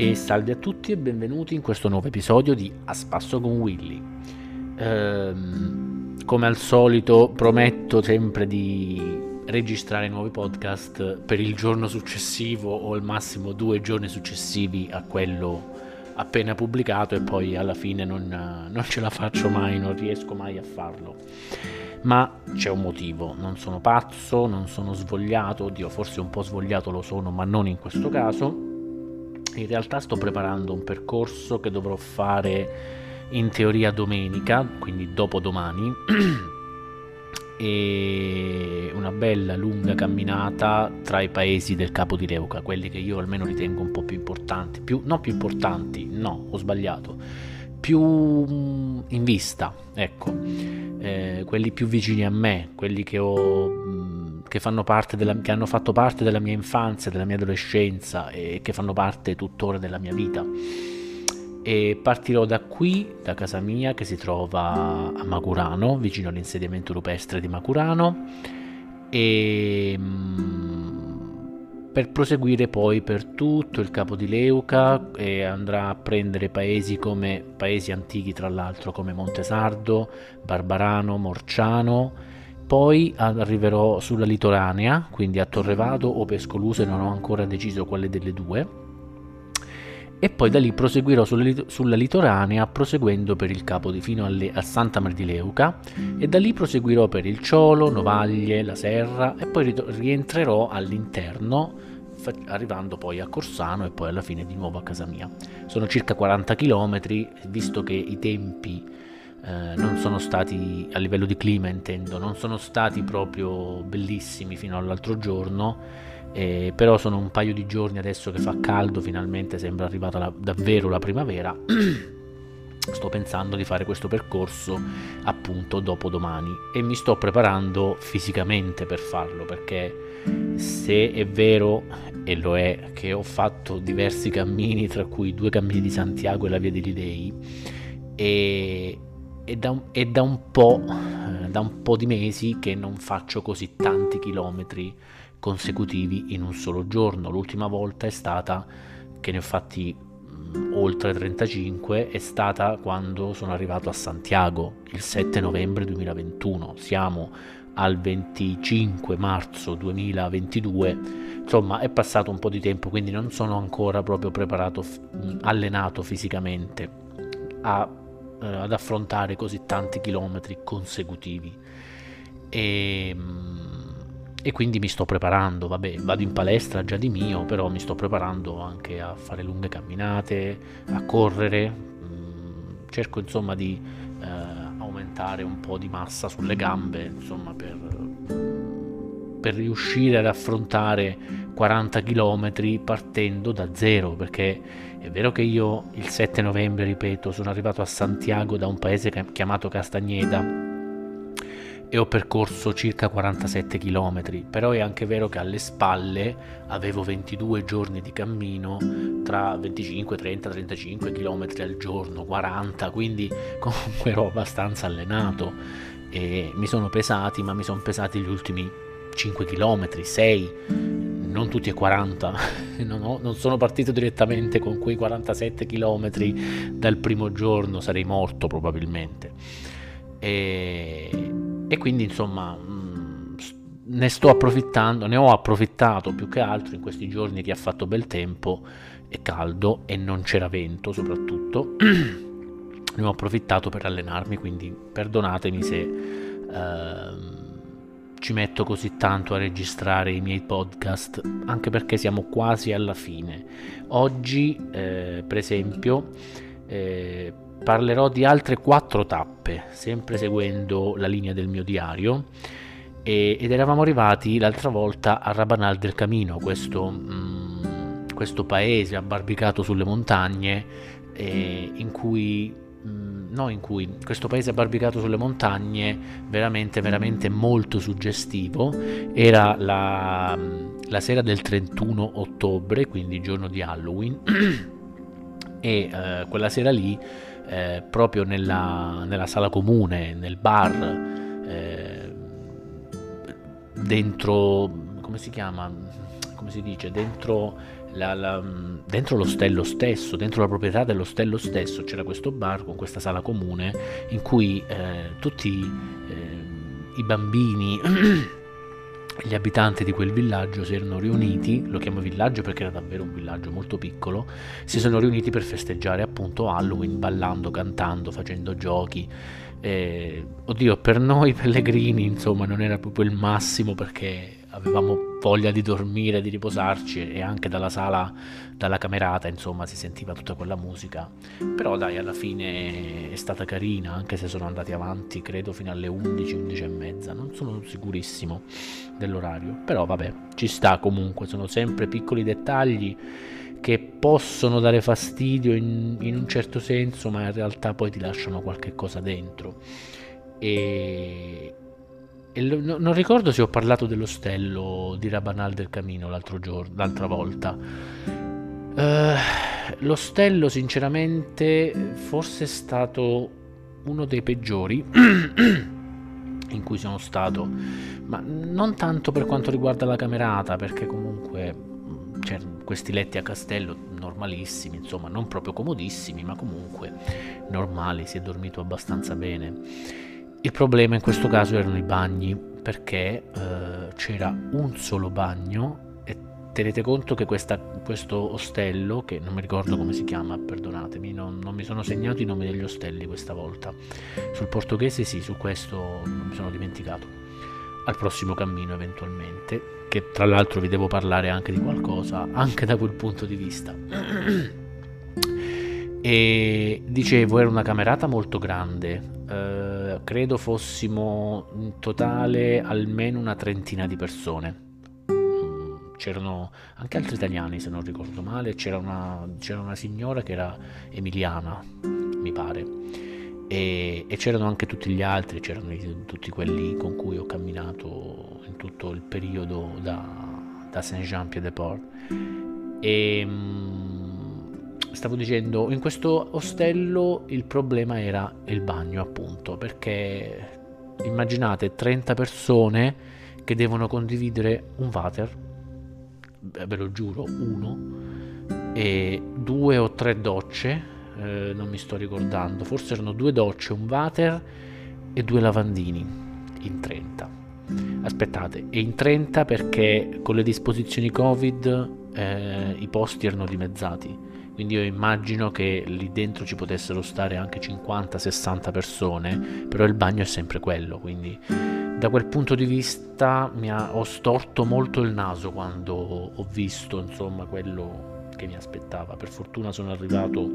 E salve a tutti e benvenuti in questo nuovo episodio di A Spasso con Willy. Ehm, come al solito prometto sempre di registrare nuovi podcast per il giorno successivo o al massimo due giorni successivi a quello appena pubblicato e poi alla fine non, non ce la faccio mai, non riesco mai a farlo. Ma c'è un motivo, non sono pazzo, non sono svogliato, oddio forse un po' svogliato lo sono, ma non in questo caso. In realtà sto preparando un percorso che dovrò fare in teoria domenica, quindi dopodomani. e una bella lunga camminata tra i paesi del Capo di Leuca, quelli che io almeno ritengo un po' più importanti, più, non più importanti, no, ho sbagliato, più mm, in vista, ecco, eh, quelli più vicini a me, quelli che, ho, mm, che, della, che hanno fatto parte della mia infanzia, della mia adolescenza e che fanno parte tuttora della mia vita. E partirò da qui, da casa mia che si trova a Macurano, vicino all'insediamento rupestre di Macurano e mm, per proseguire poi per tutto il capo di Leuca e andrà a prendere paesi come paesi antichi tra l'altro come Montesardo, Barbarano, Morciano poi arriverò sulla litoranea, quindi a Torrevado o Pescoluse, non ho ancora deciso quale delle due e poi da lì proseguirò sulla, litoranea proseguendo per il capo di fino alle, a Santa Mar di Leuca e da lì proseguirò per il Ciolo, Novaglie, la Serra e poi rientrerò all'interno arrivando poi a Corsano e poi alla fine di nuovo a casa mia. Sono circa 40 km, visto che i tempi eh, non sono stati, a livello di clima intendo, non sono stati proprio bellissimi fino all'altro giorno eh, però sono un paio di giorni adesso che fa caldo, finalmente sembra arrivata la, davvero la primavera. sto pensando di fare questo percorso appunto dopo domani e mi sto preparando fisicamente per farlo perché se è vero e lo è che ho fatto diversi cammini tra cui due cammini di Santiago e la via degli Dei e, è da, un, è da un po' eh, da un po' di mesi che non faccio così tanti chilometri consecutivi in un solo giorno. L'ultima volta è stata, che ne ho fatti mh, oltre 35, è stata quando sono arrivato a Santiago il 7 novembre 2021. Siamo al 25 marzo 2022. Insomma, è passato un po' di tempo, quindi non sono ancora proprio preparato, allenato fisicamente a, eh, ad affrontare così tanti chilometri consecutivi. E, e quindi mi sto preparando, vabbè, vado in palestra già di mio, però mi sto preparando anche a fare lunghe camminate, a correre, mm, cerco insomma di eh, aumentare un po' di massa sulle gambe, insomma, per, per riuscire ad affrontare 40 km partendo da zero, perché è vero che io il 7 novembre, ripeto, sono arrivato a Santiago da un paese chiamato Castagneda e ho percorso circa 47 km, però è anche vero che alle spalle avevo 22 giorni di cammino tra 25, 30, 35 km al giorno, 40, quindi comunque ero abbastanza allenato e mi sono pesati, ma mi sono pesati gli ultimi 5 km, 6, non tutti e 40, non, ho, non sono partito direttamente con quei 47 km dal primo giorno, sarei morto probabilmente. E e quindi insomma mm, ne sto approfittando, ne ho approfittato più che altro in questi giorni che ha fatto bel tempo e caldo e non c'era vento soprattutto. ne ho approfittato per allenarmi, quindi perdonatemi se uh, ci metto così tanto a registrare i miei podcast, anche perché siamo quasi alla fine. Oggi, eh, per esempio, eh, parlerò di altre quattro tappe, sempre seguendo la linea del mio diario. ed eravamo arrivati l'altra volta a Rabanal del Camino, questo, mm, questo paese abbarbicato sulle montagne, eh, in cui no, in cui questo paese abbarbicato sulle montagne, veramente, veramente molto suggestivo. Era la, la sera del 31 ottobre, quindi giorno di Halloween, e eh, quella sera lì eh, proprio nella, nella, sala comune, nel bar, eh, dentro, come si chiama? Come si dice? Dentro la, la, dentro l'ostello stesso, dentro la proprietà dell'ostello stesso, c'era questo bar con questa sala comune in cui eh, tutti eh, i bambini gli abitanti di quel villaggio si erano riuniti, lo chiamo villaggio perché era davvero un villaggio molto piccolo, si sono riuniti per festeggiare appunto Halloween, ballando, cantando, facendo giochi. Eh, oddio, per noi pellegrini, insomma, non era proprio il massimo perché avevamo voglia di dormire, di riposarci e anche dalla sala, dalla camerata, insomma, si sentiva tutta quella musica. Però dai, alla fine è stata carina, anche se sono andati avanti, credo, fino alle 11, 11 e mezza. Non sono sicurissimo dell'orario, però vabbè, ci sta comunque, sono sempre piccoli dettagli che possono dare fastidio in, in un certo senso, ma in realtà poi ti lasciano qualche cosa dentro. E, lo, non ricordo se ho parlato dell'ostello di Rabanal del Camino l'altro giorno, l'altra volta. Uh, l'ostello, sinceramente, forse è stato uno dei peggiori in cui sono stato, ma non tanto per quanto riguarda la camerata, perché comunque c'erano questi letti a castello normalissimi, insomma, non proprio comodissimi, ma comunque normali, si è dormito abbastanza bene. Il problema in questo caso erano i bagni, perché eh, c'era un solo bagno e tenete conto che questa, questo ostello, che non mi ricordo come si chiama, perdonatemi, non, non, mi sono segnato i nomi degli ostelli questa volta. Sul portoghese sì, su questo mi sono dimenticato. Al prossimo cammino eventualmente, che tra l'altro vi devo parlare anche di qualcosa, anche da quel punto di vista. e dicevo, era una camerata molto grande. Eh, credo fossimo in totale almeno una trentina di persone. Mm, c'erano anche altri italiani, se non ricordo male. C'era una, c'era una signora che era emiliana, mi pare. E, e, c'erano anche tutti gli altri, c'erano tutti quelli con cui ho camminato in tutto il periodo da, da Saint-Jean-Pied-de-Port. E mm, stavo dicendo, in questo ostello il problema era il bagno, appunto, perché immaginate 30 persone che devono condividere un water, ve lo giuro, uno, e due o tre docce, eh, non mi sto ricordando, forse erano due docce, un water e due lavandini in 30. Aspettate, e in 30 perché con le disposizioni Covid eh, i posti erano dimezzati quindi io immagino che lì dentro ci potessero stare anche 50-60 persone, però il bagno è sempre quello, quindi da quel punto di vista mi ha, ho storto molto il naso quando ho visto insomma quello che mi aspettava. Per fortuna sono arrivato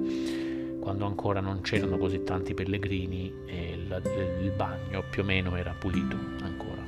quando ancora non c'erano così tanti pellegrini e il, il bagno più o meno era pulito ancora.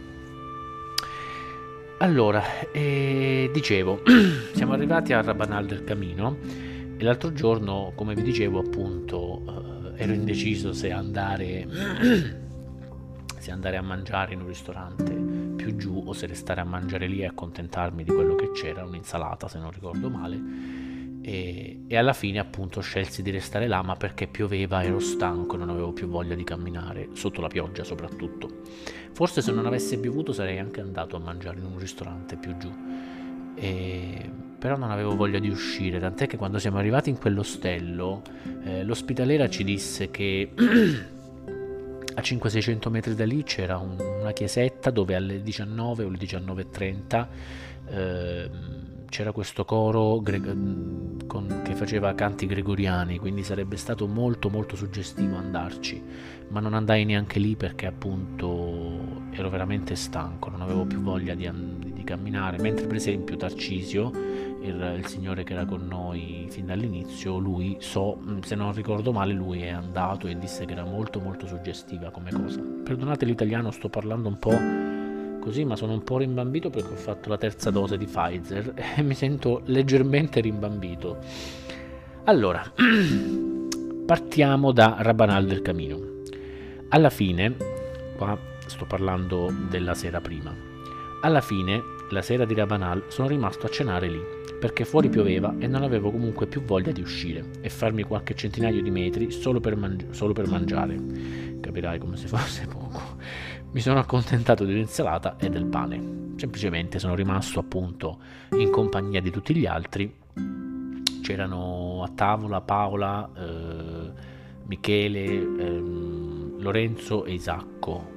Allora, eh, dicevo, siamo arrivati a Rabanal del Camino e l'altro giorno, come vi dicevo, appunto, eh, ero indeciso se andare, se andare a mangiare in un ristorante più giù o se restare a mangiare lì e accontentarmi di quello che c'era, un'insalata se non ricordo male. E, e, alla fine appunto scelsi di restare là ma perché pioveva ero stanco non avevo più voglia di camminare sotto la pioggia soprattutto forse se non avesse piovuto sarei anche andato a mangiare in un ristorante più giù e però non avevo voglia di uscire, tant'è che quando siamo arrivati in quell'ostello eh, l'ospitalera ci disse che a 500-600 metri da lì c'era un, una chiesetta dove alle 19 o alle 19.30 eh, c'era questo coro gre- con, che faceva canti gregoriani, quindi sarebbe stato molto molto suggestivo andarci, ma non andai neanche lì perché appunto ero veramente stanco, non avevo più voglia di, di camminare, mentre per esempio Tarcisio il, il, signore che era con noi fin dall'inizio, lui so, mm, se non ricordo male, lui è andato e disse che era molto molto suggestiva come cosa. Perdonate l'italiano, sto parlando un po' così, ma sono un po' rimbambito perché ho fatto la terza dose di Pfizer e mi sento leggermente rimbambito. Allora, partiamo da Rabanal del Camino. Alla fine, qua sto parlando della sera prima, alla fine, la sera di Rabanal, sono rimasto a cenare lì perché fuori pioveva e non avevo comunque più voglia di uscire e farmi qualche centinaio di metri solo per, mangi- solo per mangiare. Capirai come se fosse poco. Mi sono accontentato dell'insalata e del pane. Semplicemente sono rimasto appunto in compagnia di tutti gli altri c'erano a tavola Paola, eh, Michele, ehm, Lorenzo e Isacco.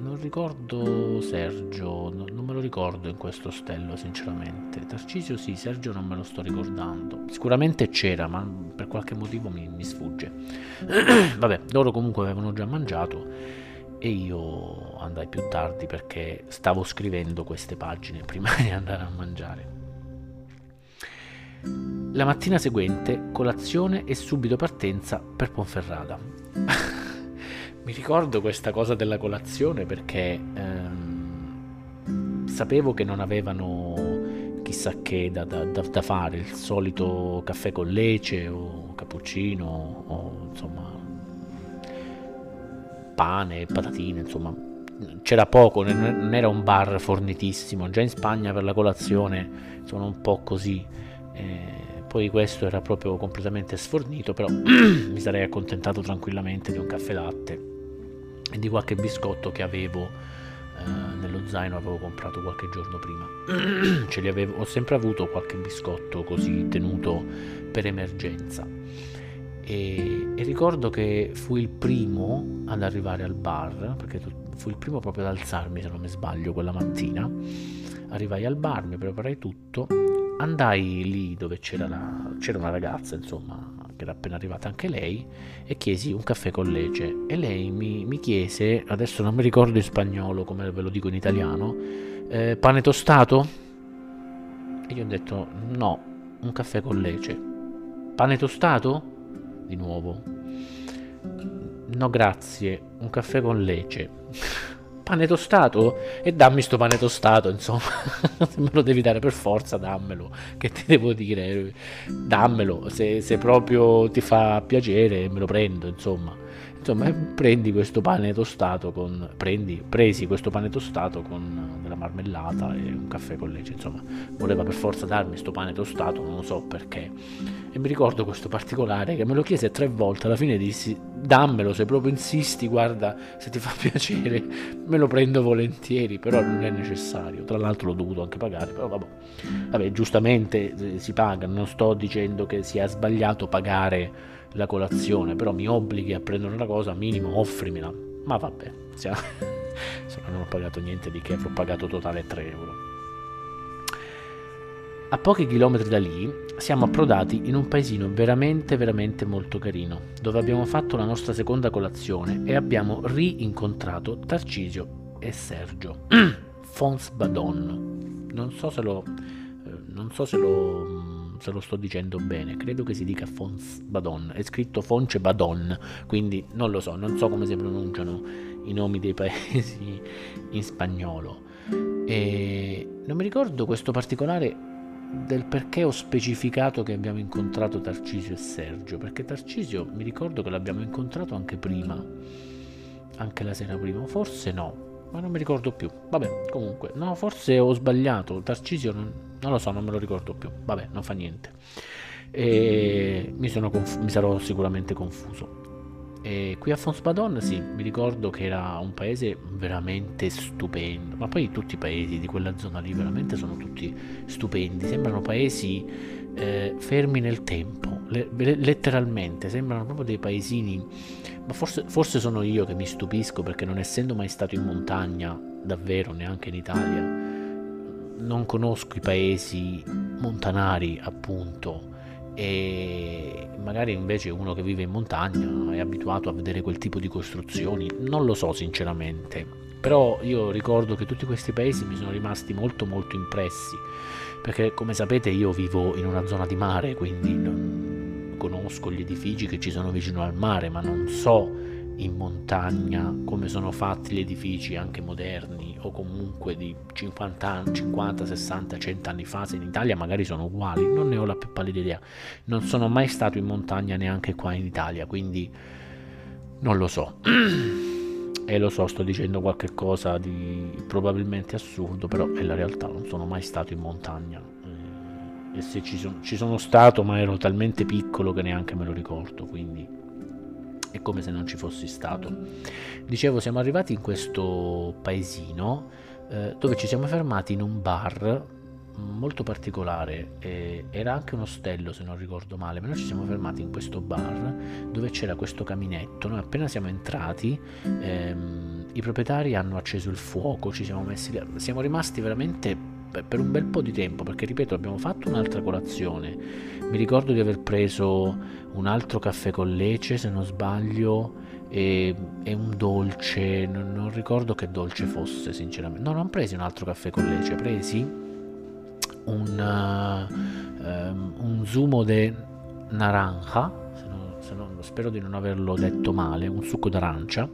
Non ricordo Sergio, no, non me lo ricordo in questo stello sinceramente. Tarcisio sì, Sergio non me lo sto ricordando. Sicuramente c'era, ma per qualche motivo mi, mi sfugge. Vabbè, loro comunque avevano già mangiato e io andai più tardi perché stavo scrivendo queste pagine prima di andare a mangiare. La mattina seguente, colazione e subito partenza per Ponferrada. Mi ricordo questa cosa della colazione perché ehm, sapevo che non avevano chissà che da, da, da, fare, il solito caffè con lece o cappuccino o insomma pane, patatine, insomma c'era poco, non era un bar fornitissimo, già in Spagna per la colazione sono un po' così eh, poi questo era proprio completamente sfornito, però mi sarei accontentato tranquillamente di un caffè latte e di qualche biscotto che avevo eh, nello zaino, avevo comprato qualche giorno prima. Ce li avevo, ho sempre avuto qualche biscotto così tenuto per emergenza. E, e, ricordo che fui il primo ad arrivare al bar, perché fui il primo proprio ad alzarmi, se non mi sbaglio, quella mattina. Arrivai al bar, mi preparai tutto andai lì dove c'era, la, c'era una ragazza, insomma, che era appena arrivata anche lei, e chiesi un caffè con lece. E lei mi, mi chiese, adesso non mi ricordo in spagnolo come ve lo dico in italiano, eh, pane tostato? E io ho detto no, un caffè con lece. Pane tostato? Di nuovo. No grazie, un caffè con lece pane tostato? E dammi sto pane tostato, insomma, me lo devi dare per forza, dammelo, che ti devo dire, dammelo, se, se proprio ti fa piacere me lo prendo, insomma. Insomma, prendi questo pane tostato con. Prendi, presi questo pane tostato con della marmellata e un caffè con legge. Insomma, voleva per forza darmi questo pane tostato, non so perché. E mi ricordo questo particolare che me lo chiese tre volte. Alla fine dissi: Dammelo, se proprio insisti, guarda, se ti fa piacere, me lo prendo volentieri. Però non è necessario. Tra l'altro l'ho dovuto anche pagare. Però vabbè, vabbè giustamente eh, si paga. Non sto dicendo che sia sbagliato pagare la colazione, però mi obblighi a prendere una cosa, minimo offrimela. Ma vabbè, se non ho pagato niente di che, ho pagato totale 3 euro. A pochi chilometri da lì siamo approdati in un paesino veramente veramente molto carino, dove abbiamo fatto la nostra seconda colazione e abbiamo rincontrato Tarcisio e Sergio. Fons Badon. Non so se lo... Eh, non so se lo se lo sto dicendo bene, credo che si dica Fons Badon, è scritto Fonce Badon, quindi non lo so, non so come si pronunciano i nomi dei paesi in spagnolo. E non mi ricordo questo particolare del perché ho specificato che abbiamo incontrato Tarcisio e Sergio, perché Tarcisio mi ricordo che l'abbiamo incontrato anche prima, anche la sera prima, forse no, ma non mi ricordo più. Vabbè, comunque, no, forse ho sbagliato. Tarcisio non, non lo so, non me lo ricordo più. Vabbè, non fa niente. E mi, conf- mi sarò sicuramente confuso. E qui a Fonsbadon, sì, mi ricordo che era un paese veramente stupendo, ma poi tutti i paesi di quella zona lì veramente sono tutti stupendi, sembrano paesi eh, fermi nel tempo, le- letteralmente, sembrano proprio dei paesini, ma forse, forse sono io che mi stupisco perché non essendo mai stato in montagna, davvero, neanche in Italia, non conosco i paesi montanari, appunto, e magari invece uno che vive in montagna è abituato a vedere quel tipo di costruzioni, non lo so sinceramente, però io ricordo che tutti questi paesi mi sono rimasti molto molto impressi, perché come sapete io vivo in una zona di mare, quindi non conosco gli edifici che ci sono vicino al mare, ma non so in montagna come sono fatti gli edifici anche moderni o comunque di 50, 50, 60, 100 anni fa, se in Italia magari sono uguali, non ne ho la più pallida idea. Non sono mai stato in montagna neanche qua in Italia, quindi non lo so. e lo so, sto dicendo qualche cosa di probabilmente assurdo, però è la realtà, non sono mai stato in montagna. E se ci, son, ci sono stato, ma ero talmente piccolo che neanche me lo ricordo, quindi è come se non ci fossi stato. Dicevo, siamo arrivati in questo paesino eh, dove ci siamo fermati in un bar molto particolare, eh, era anche un ostello se non ricordo male, ma noi ci siamo fermati in questo bar dove c'era questo caminetto, noi appena siamo entrati ehm, i proprietari hanno acceso il fuoco, ci siamo messi siamo rimasti veramente per un bel po' di tempo perché ripeto abbiamo fatto un'altra colazione. Mi ricordo di aver preso un altro caffè con lece se non sbaglio e, e un dolce. Non, non, ricordo che dolce fosse sinceramente. No non presi un altro caffè con lece presi un, uh, um, un zumo de naranja se non, spero di non averlo detto male un succo d'arancia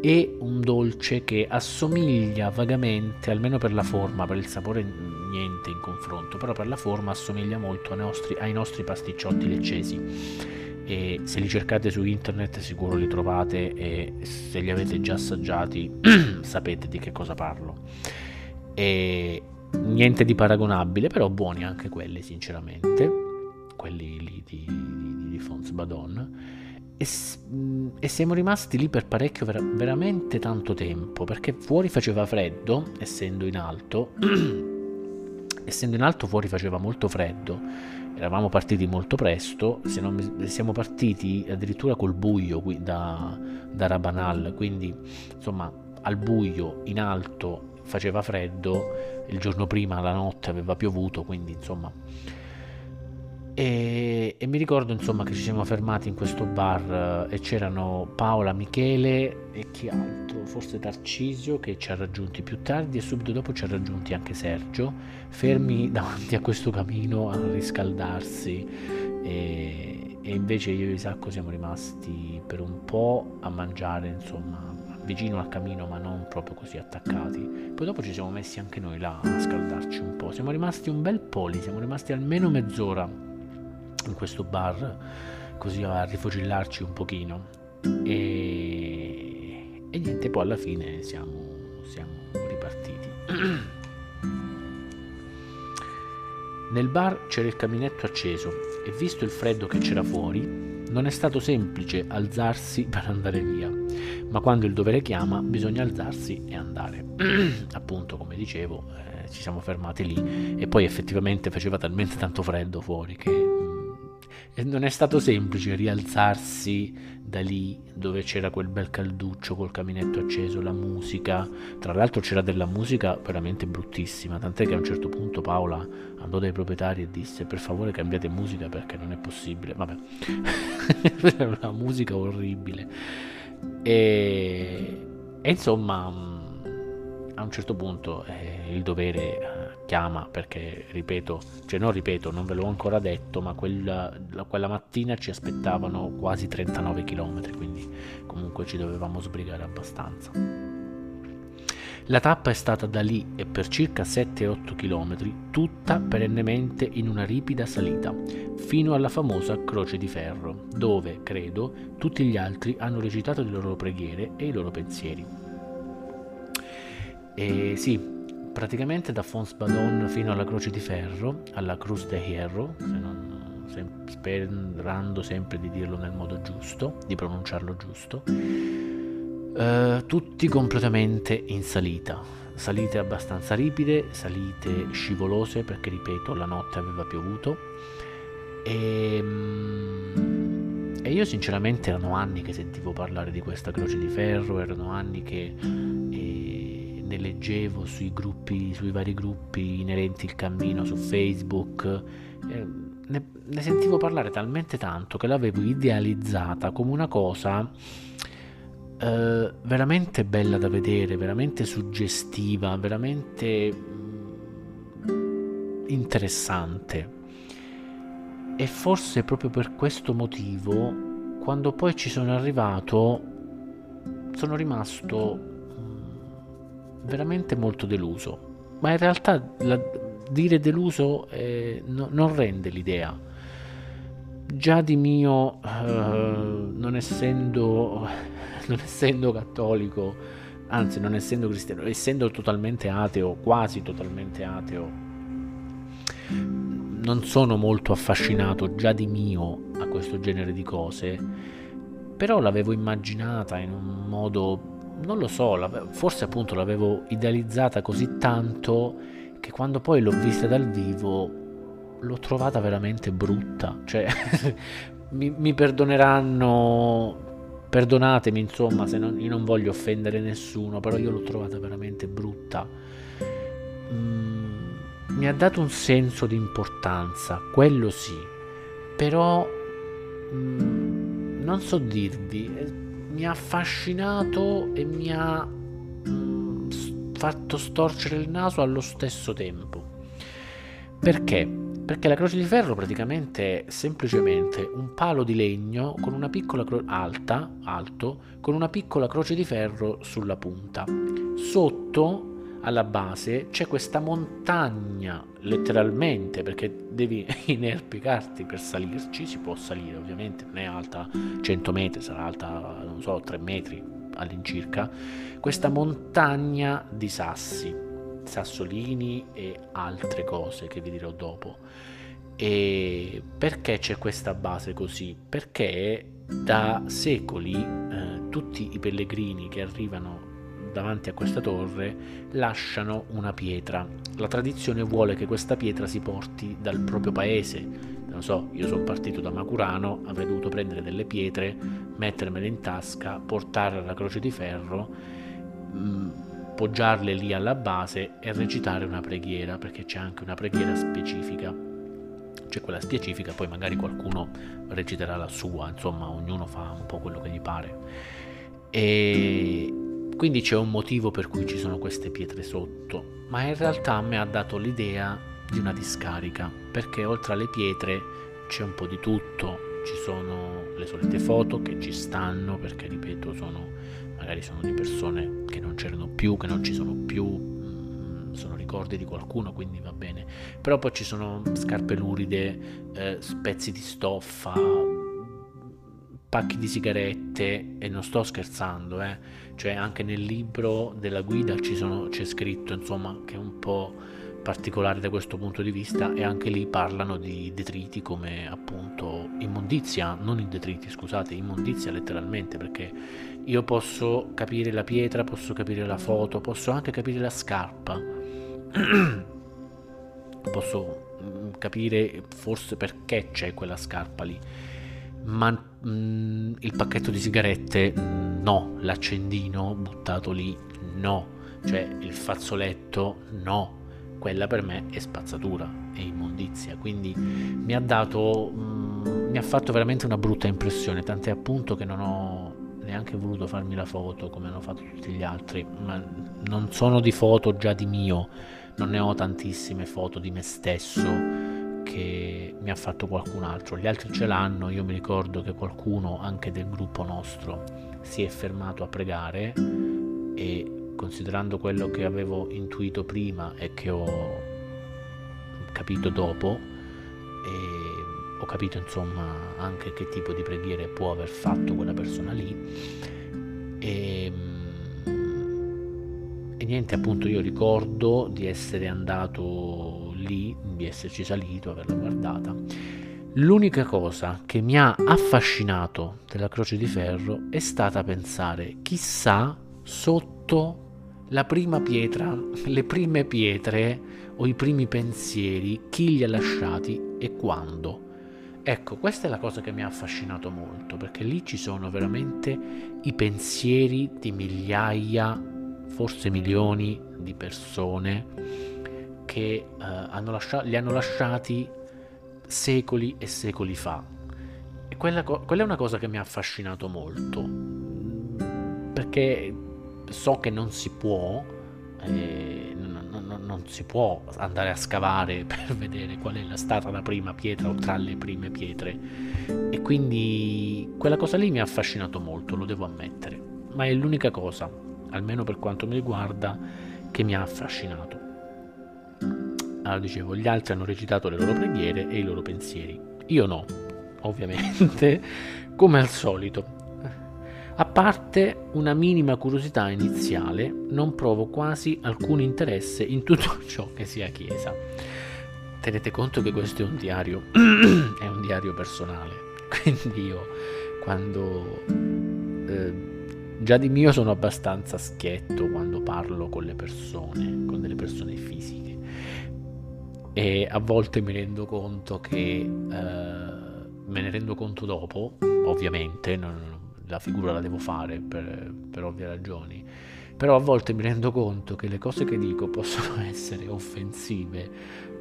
e un dolce che assomiglia vagamente almeno per la forma per il sapore niente in confronto però per la forma assomiglia molto ai nostri, ai nostri pasticciotti leccesi. E se li cercate su internet sicuro li trovate e se li avete già assaggiati sapete di che cosa parlo. E niente di paragonabile però buoni anche quelli sinceramente quelli lì di, di, di Fons Badon. E, e, siamo rimasti lì per parecchio ver- veramente tanto tempo perché fuori faceva freddo essendo in alto essendo in alto fuori faceva molto freddo. Eravamo partiti molto presto, non, siamo partiti addirittura col buio qui da, da Rabanal, quindi insomma al buio in alto faceva freddo, il giorno prima la notte aveva piovuto, quindi insomma e, e, mi ricordo insomma che ci siamo fermati in questo bar eh, e c'erano Paola, Michele e chi altro, forse Tarcisio che ci ha raggiunti più tardi e subito dopo ci ha raggiunti anche Sergio, fermi davanti a questo camino a riscaldarsi e, e invece io e Isacco siamo rimasti per un po' a mangiare insomma vicino al camino ma non proprio così attaccati. Poi dopo ci siamo messi anche noi là a scaldarci un po'. Siamo rimasti un bel po' lì, siamo rimasti almeno mezz'ora in questo bar così a rifocillarci un pochino. E, e niente poi alla fine siamo, siamo ripartiti. Nel bar c'era il caminetto acceso e visto il freddo che c'era fuori non è stato semplice alzarsi per andare via. Ma quando il dovere chiama bisogna alzarsi e andare. Appunto come dicevo eh, ci siamo fermati lì e poi effettivamente faceva talmente tanto freddo fuori che non è stato semplice rialzarsi da lì dove c'era quel bel calduccio col caminetto acceso, la musica. Tra l'altro c'era della musica veramente bruttissima, tant'è che a un certo punto Paola andò dai proprietari e disse per favore cambiate musica perché non è possibile. Vabbè, era una musica orribile. E, e insomma, a un certo punto eh, il dovere chiama perché, ripeto, cioè non ripeto, non ve l'ho ancora detto, ma quella, quella mattina ci aspettavano quasi 39 km, quindi comunque ci dovevamo sbrigare abbastanza. La tappa è stata da lì e per circa 7-8 km, tutta perennemente in una ripida salita, fino alla famosa Croce di Ferro, dove, credo, tutti gli altri hanno recitato le loro preghiere e i loro pensieri. E sì, praticamente da Fons Badon fino alla Croce di Ferro, alla Cruz de Hierro, se non, se, sperando sempre di dirlo nel modo giusto, di pronunciarlo giusto, eh, tutti completamente in salita, salite abbastanza ripide, salite scivolose perché ripeto la notte aveva piovuto. E, ehm, e io sinceramente erano anni che sentivo parlare di questa Croce di Ferro, erano anni che... Eh, ne leggevo sui gruppi, sui vari gruppi inerenti il cammino su Facebook, eh, ne, ne, sentivo parlare talmente tanto che l'avevo idealizzata come una cosa eh, veramente bella da vedere, veramente suggestiva, veramente mm, interessante. E forse proprio per questo motivo, quando poi ci sono arrivato, sono rimasto veramente molto deluso. Ma in realtà la, dire deluso eh, no, non rende l'idea. Già di mio, eh, non, essendo, non essendo cattolico, anzi non essendo cristiano, essendo totalmente ateo, quasi totalmente ateo, non sono molto affascinato già di mio a questo genere di cose, però l'avevo immaginata in un modo non lo so, forse appunto l'avevo idealizzata così tanto che quando poi l'ho vista dal vivo l'ho trovata veramente brutta. Cioè, mi, mi, perdoneranno, perdonatemi insomma se non, io non voglio offendere nessuno, però io l'ho trovata veramente brutta. Mm, mi ha dato un senso di importanza, quello sì, però mm, non so dirvi, eh, mi ha affascinato e mi ha mm, fatto storcere il naso allo stesso tempo. Perché? Perché la croce di ferro praticamente è semplicemente un palo di legno con una piccola cro- alta, alto, con una piccola croce di ferro sulla punta. Sotto alla base c'è questa montagna, letteralmente, perché devi inerpicarti per salirci, si può salire ovviamente, non è alta 100 metri, sarà alta, non so, 3 metri all'incirca, questa montagna di sassi, sassolini e altre cose che vi dirò dopo. E perché c'è questa base così? Perché da secoli eh, tutti i pellegrini che arrivano davanti a questa torre lasciano una pietra. La tradizione vuole che questa pietra si porti dal proprio paese. Non so, io sono partito da Macurano, avrei dovuto prendere delle pietre, mettermele in tasca, portarle alla croce di ferro, mm, poggiarle lì alla base e recitare una preghiera, perché c'è anche una preghiera specifica. C'è quella specifica, poi magari qualcuno reciterà la sua, insomma, ognuno fa un po' quello che gli pare. E quindi c'è un motivo per cui ci sono queste pietre sotto, ma in realtà mi ha dato l'idea di una discarica, perché oltre alle pietre c'è un po' di tutto, ci sono le solite foto che ci stanno, perché ripeto, sono, magari sono di persone che non c'erano più, che non ci sono più, mm, sono ricordi di qualcuno, quindi va bene. Però poi ci sono scarpe luride, eh, pezzi di stoffa, pacchi di sigarette e non sto scherzando, eh. Cioè anche nel libro della guida sono, c'è scritto insomma che è un po' particolare da questo punto di vista e anche lì parlano di detriti come appunto immondizia, non i detriti scusate, immondizia letteralmente perché io posso capire la pietra, posso capire la foto, posso anche capire la scarpa, posso mm, capire forse perché c'è quella scarpa lì ma mh, mm, il pacchetto di sigarette no, l'accendino buttato lì no, cioè il fazzoletto no, quella per me è spazzatura, è immondizia, quindi mi ha dato, mh, mm, mi ha fatto veramente una brutta impressione, tant'è appunto che non ho neanche voluto farmi la foto come hanno fatto tutti gli altri, ma non sono di foto già di mio, non ne ho tantissime foto di me stesso che mi ha fatto qualcun altro, gli altri ce l'hanno, io mi ricordo che qualcuno anche del gruppo nostro si è fermato a pregare e considerando quello che avevo intuito prima e che ho capito dopo, ho capito insomma anche che tipo di preghiere può aver fatto quella persona lì e, e niente appunto io ricordo di essere andato lì, di esserci salito, averla guardata. L'unica cosa che mi ha affascinato della Croce di Ferro è stata pensare, chissà, sotto la prima pietra, le prime pietre o i primi pensieri, chi li ha lasciati e quando. Ecco, questa è la cosa che mi ha affascinato molto, perché lì ci sono veramente i pensieri di migliaia, forse milioni di persone che uh, hanno lascia- li hanno lasciati secoli e secoli fa. E quella, co- quella è una cosa che mi ha affascinato molto, perché so che non si può, eh, non, non, non, si può andare a scavare per vedere qual è stata la prima pietra o tra le prime pietre. E quindi quella cosa lì mi ha affascinato molto, lo devo ammettere. Ma è l'unica cosa, almeno per quanto mi riguarda, che mi ha affascinato. Allora dicevo, gli altri hanno recitato le loro preghiere e i loro pensieri. Io no, ovviamente, come al solito. A parte una minima curiosità iniziale, non provo quasi alcun interesse in tutto ciò che sia chiesa. Tenete conto che questo è un diario, è un diario personale, quindi io quando eh, già di mio sono abbastanza schietto quando parlo con le persone, con delle persone fisiche. E a volte mi rendo conto che eh, me ne rendo conto dopo, ovviamente, non, la figura la devo fare per, per ovvie ragioni, però a volte mi rendo conto che le cose che dico possono essere offensive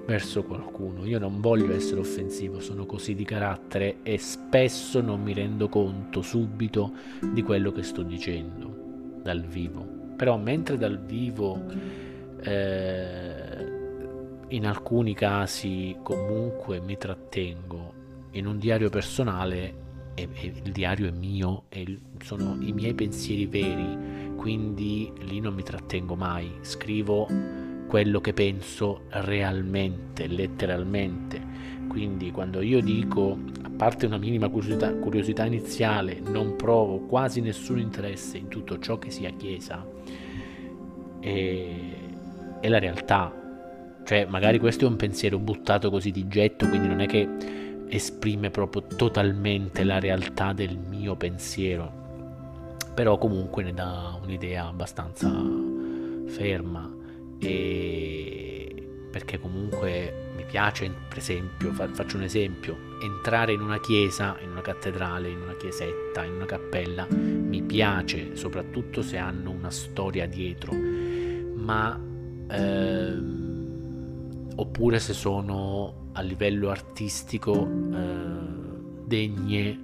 verso qualcuno. Io non voglio essere offensivo, sono così di carattere e spesso non mi rendo conto subito di quello che sto dicendo dal vivo. Però mentre dal vivo eh, in alcuni casi comunque mi trattengo in un diario personale e, e il diario è mio e sono i miei pensieri veri, quindi lì non mi trattengo mai, scrivo quello che penso realmente, letteralmente. Quindi quando io dico, a parte una minima curiosità, curiosità iniziale, non provo quasi nessun interesse in tutto ciò che sia Chiesa, è, è la realtà. Cioè, magari questo è un pensiero buttato così di getto, quindi non è che esprime proprio totalmente la realtà del mio pensiero, però comunque ne dà un'idea abbastanza ferma. E perché comunque mi piace, per esempio, faccio un esempio, entrare in una chiesa, in una cattedrale, in una chiesetta, in una cappella, mi piace, soprattutto se hanno una storia dietro, ma ehm, oppure se sono a livello artistico eh, degne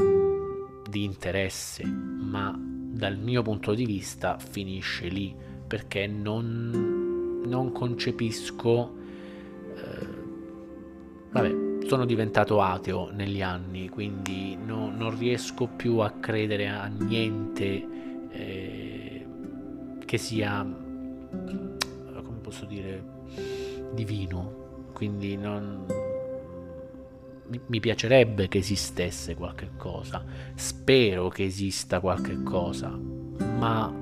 mm, di interesse, ma dal mio punto di vista finisce lì perché non, non concepisco... Eh, vabbè, sono diventato ateo negli anni, quindi no, non riesco più a credere a niente eh, che sia, come posso dire, divino. Quindi non, mi piacerebbe che esistesse qualche cosa, spero che esista qualche cosa, ma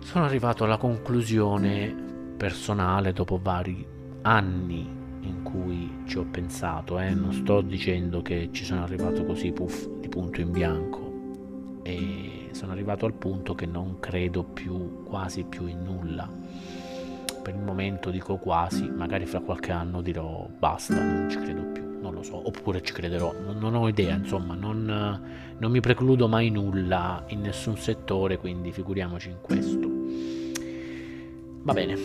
sono arrivato alla conclusione personale dopo vari anni in cui ci ho pensato, eh? non sto dicendo che ci sono arrivato così puff di punto in bianco e sono arrivato al punto che non credo più quasi più in nulla. Per il momento dico quasi, magari fra qualche anno dirò basta, non ci credo più non lo so, oppure ci crederò, non, non ho idea, insomma, non, non, mi precludo mai nulla in nessun settore, quindi figuriamoci in questo. Va bene,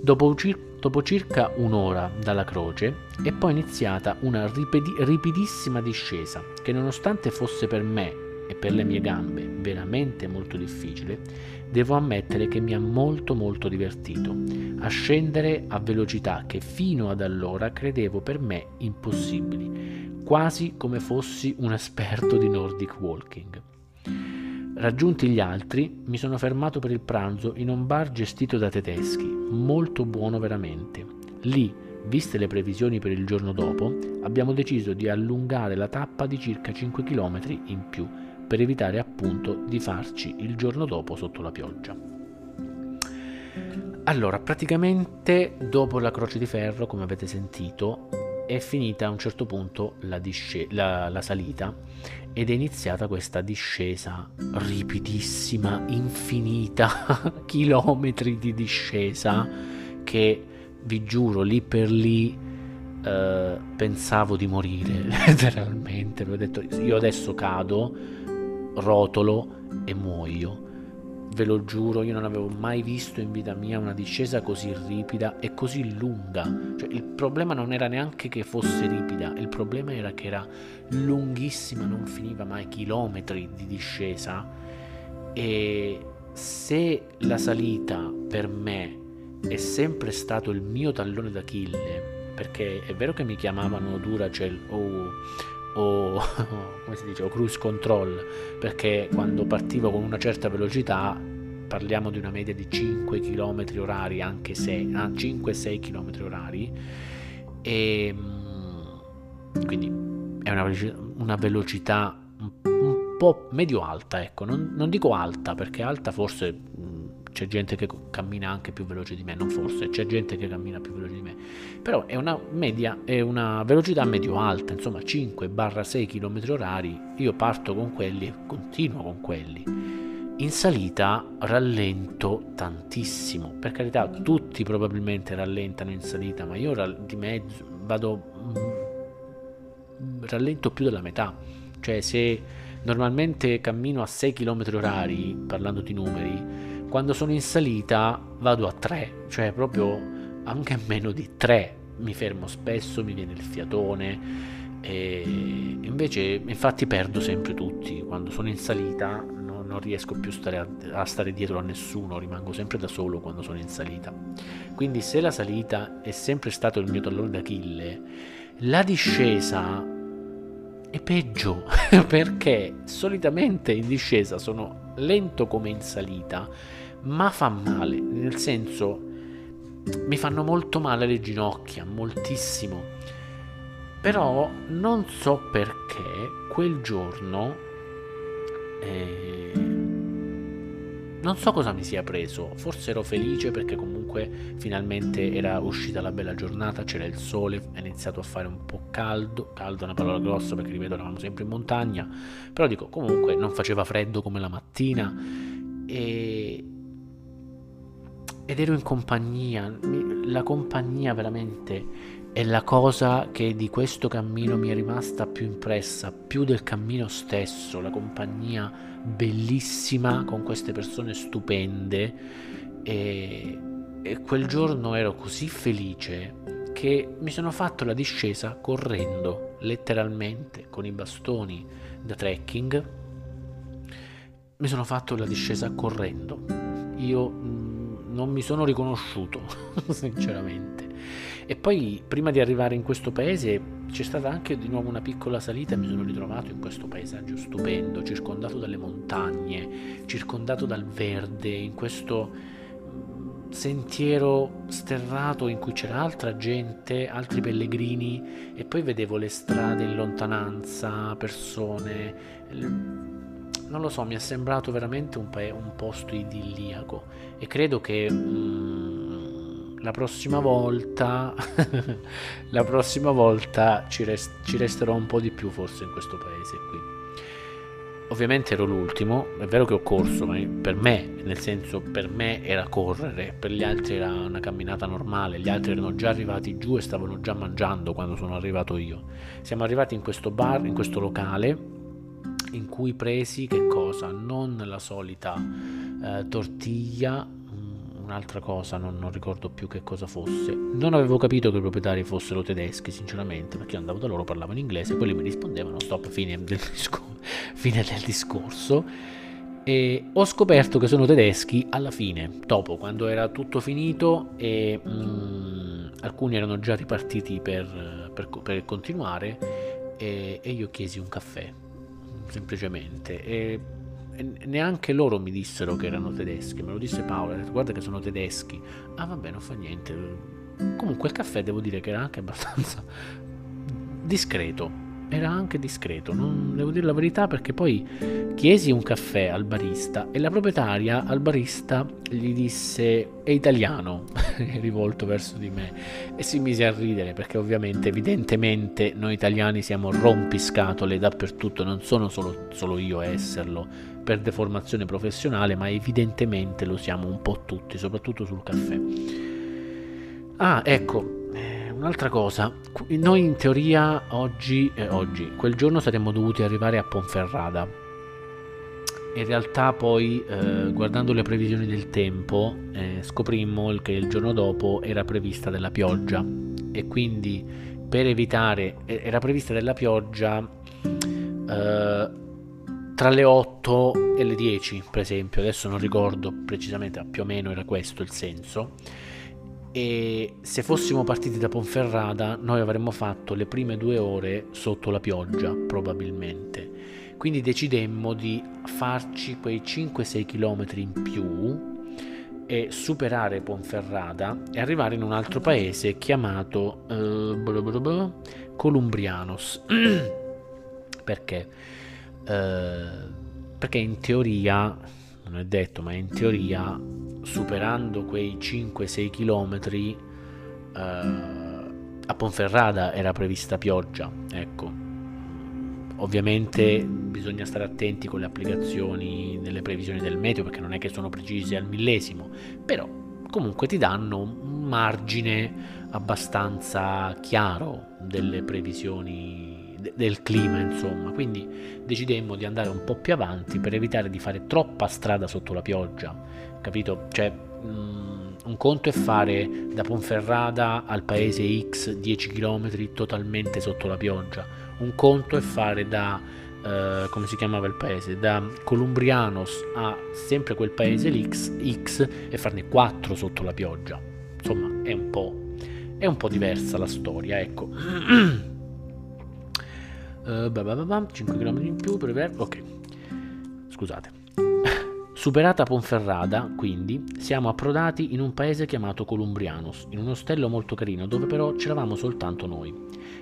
dopo, dopo circa un'ora dalla croce è poi iniziata una ripeti- ripidissima discesa che nonostante fosse per me e per le mie gambe veramente molto difficile, devo ammettere che mi ha molto molto divertito a scendere a velocità che fino ad allora credevo per me impossibili, quasi come fossi un esperto di Nordic Walking. Raggiunti gli altri, mi sono fermato per il pranzo in un bar gestito da tedeschi, molto buono veramente. Lì, viste le previsioni per il giorno dopo, abbiamo deciso di allungare la tappa di circa 5 km in più per evitare appunto di farci il giorno dopo sotto la pioggia. Allora, praticamente dopo la croce di ferro, come avete sentito, è finita a un certo punto la, disce- la, la salita ed è iniziata questa discesa ripidissima, infinita, chilometri di discesa che vi giuro lì per lì eh, pensavo di morire letteralmente. Ho detto io adesso cado rotolo e muoio. Ve lo giuro, io non avevo mai visto in vita mia una discesa così ripida e così lunga. Cioè, il problema non era neanche che fosse ripida, il problema era che era lunghissima, non finiva mai chilometri di discesa. E se la salita per me è sempre stato il mio tallone d'Achille, perché è vero che mi chiamavano Duracell o o, come si dice, o cruise control, perché quando partivo con una certa velocità parliamo di una media di 5 km orari, anche se ah, 5-6 km orari, e mm, quindi è una, una velocità un, un, po' medio alta, ecco, non, non, dico alta perché alta forse mm, c'è gente che cammina anche più veloce di me, non forse, c'è gente che cammina più veloce di me, però è una media, è una velocità medio-alta, insomma 5-6 km orari, io parto con quelli e continuo con quelli. In salita rallento tantissimo, per carità tutti probabilmente rallentano in salita, ma io di mezzo vado mm, rallento più della metà, cioè se normalmente cammino a 6 km orari, parlando di numeri, quando sono in salita vado a 3, cioè proprio anche a meno di 3 mi fermo spesso, mi viene il fiatone e invece infatti perdo sempre tutti, quando sono in salita non, non riesco più stare a, a, stare dietro a nessuno, rimango sempre da solo quando sono in salita. Quindi se la salita è sempre stato il mio tallone d'Achille, la discesa è peggio. Perché solitamente in discesa sono lento come in salita, ma fa male, nel senso mi fanno molto male le ginocchia, moltissimo. Però non so perché quel giorno eh, non so cosa mi sia preso, forse ero felice perché comunque finalmente era uscita la bella giornata, c'era il sole, è iniziato a fare un po' caldo, caldo è una parola grossa perché ripeto eravamo sempre in montagna, però dico comunque non faceva freddo come la mattina e... ed ero in compagnia, la compagnia veramente è la cosa che di questo cammino mi è rimasta più impressa, più del cammino stesso, la compagnia bellissima con queste persone stupende e, e quel giorno ero così felice che mi sono fatto la discesa correndo, letteralmente, con i bastoni da trekking. Mi sono fatto la discesa correndo. Io mm, non mi sono riconosciuto, sinceramente. E poi prima di arrivare in questo paese c'è stata anche di nuovo una piccola salita e mi sono ritrovato in questo paesaggio stupendo, circondato dalle montagne, circondato dal verde, in questo mm, sentiero sterrato in cui c'era altra gente, altri pellegrini e poi vedevo le strade in lontananza, persone. Non lo so, mi è sembrato veramente un, pa- un posto idilliaco e credo che... Mm, la prossima volta la prossima volta ci, rest- ci, resterò un po' di più forse in questo paese qui. Ovviamente ero l'ultimo è vero che ho corso ma per me nel senso per me era correre per gli altri era una camminata normale gli altri erano già arrivati giù e stavano già mangiando quando sono arrivato io. Siamo arrivati in questo bar in questo locale in cui presi che cosa? Non la solita eh, tortiglia un'altra cosa, non, non, ricordo più che cosa fosse. Non avevo capito che i proprietari fossero tedeschi, sinceramente, perché io andavo da loro, parlavo in inglese, quelli mi rispondevano, stop, fine del, discor- fine del discorso. E ho scoperto che sono tedeschi alla fine, dopo, quando era tutto finito e mm, alcuni erano già ripartiti per, per, per continuare e, e io chiesi un caffè, semplicemente. E neanche loro mi dissero che erano tedeschi, me lo disse Paola, detto, guarda che sono tedeschi. Ah vabbè, non fa niente. Comunque il caffè devo dire che era anche abbastanza discreto. Era anche discreto, non devo dire la verità perché poi chiesi un caffè al barista e la proprietaria al barista gli disse è italiano, rivolto verso di me e si mise a ridere perché ovviamente evidentemente noi italiani siamo rompiscatole dappertutto, non sono solo, solo io a esserlo, per deformazione professionale, ma evidentemente lo siamo un po' tutti, soprattutto sul caffè. Ah, ecco, eh, un'altra cosa, noi in teoria oggi, eh, oggi, quel giorno saremmo dovuti arrivare a Ponferrada. In realtà poi, eh, guardando le previsioni del tempo, eh, scoprimmo che il giorno dopo era prevista della pioggia e quindi per evitare, era prevista della pioggia eh, tra le 8 e le 10, per esempio, adesso non ricordo precisamente, più o meno era questo il senso. E se fossimo partiti da Ponferrada, noi avremmo fatto le prime due ore sotto la pioggia, probabilmente. Quindi decidemmo di farci quei 5-6 km in più e superare Ponferrada e arrivare in un altro paese chiamato uh, Columbrianos. Perché? Eh, perché in teoria, non è detto, ma in teoria superando quei 5-6 km eh, a Ponferrada era prevista pioggia, ecco. Ovviamente bisogna stare attenti con le applicazioni delle previsioni del meteo perché non è che sono precise al millesimo, però comunque ti danno un margine abbastanza chiaro delle previsioni del clima, insomma. Quindi decidemmo di andare un po' più avanti per evitare di fare troppa strada sotto la pioggia, capito? Cioè, um, un conto è fare da Ponferrada al paese X 10 km totalmente sotto la pioggia, un conto è fare da Uh, come si chiamava il paese, da Columbrianos a sempre quel paese X, X e farne 4 sotto la pioggia. Insomma, è un po', è un po diversa la storia, ecco. uh, 5 km in più per Ok, scusate. Superata Ponferrada, quindi, siamo approdati in un paese chiamato Columbrianos, in un ostello molto carino dove però c'eravamo soltanto noi.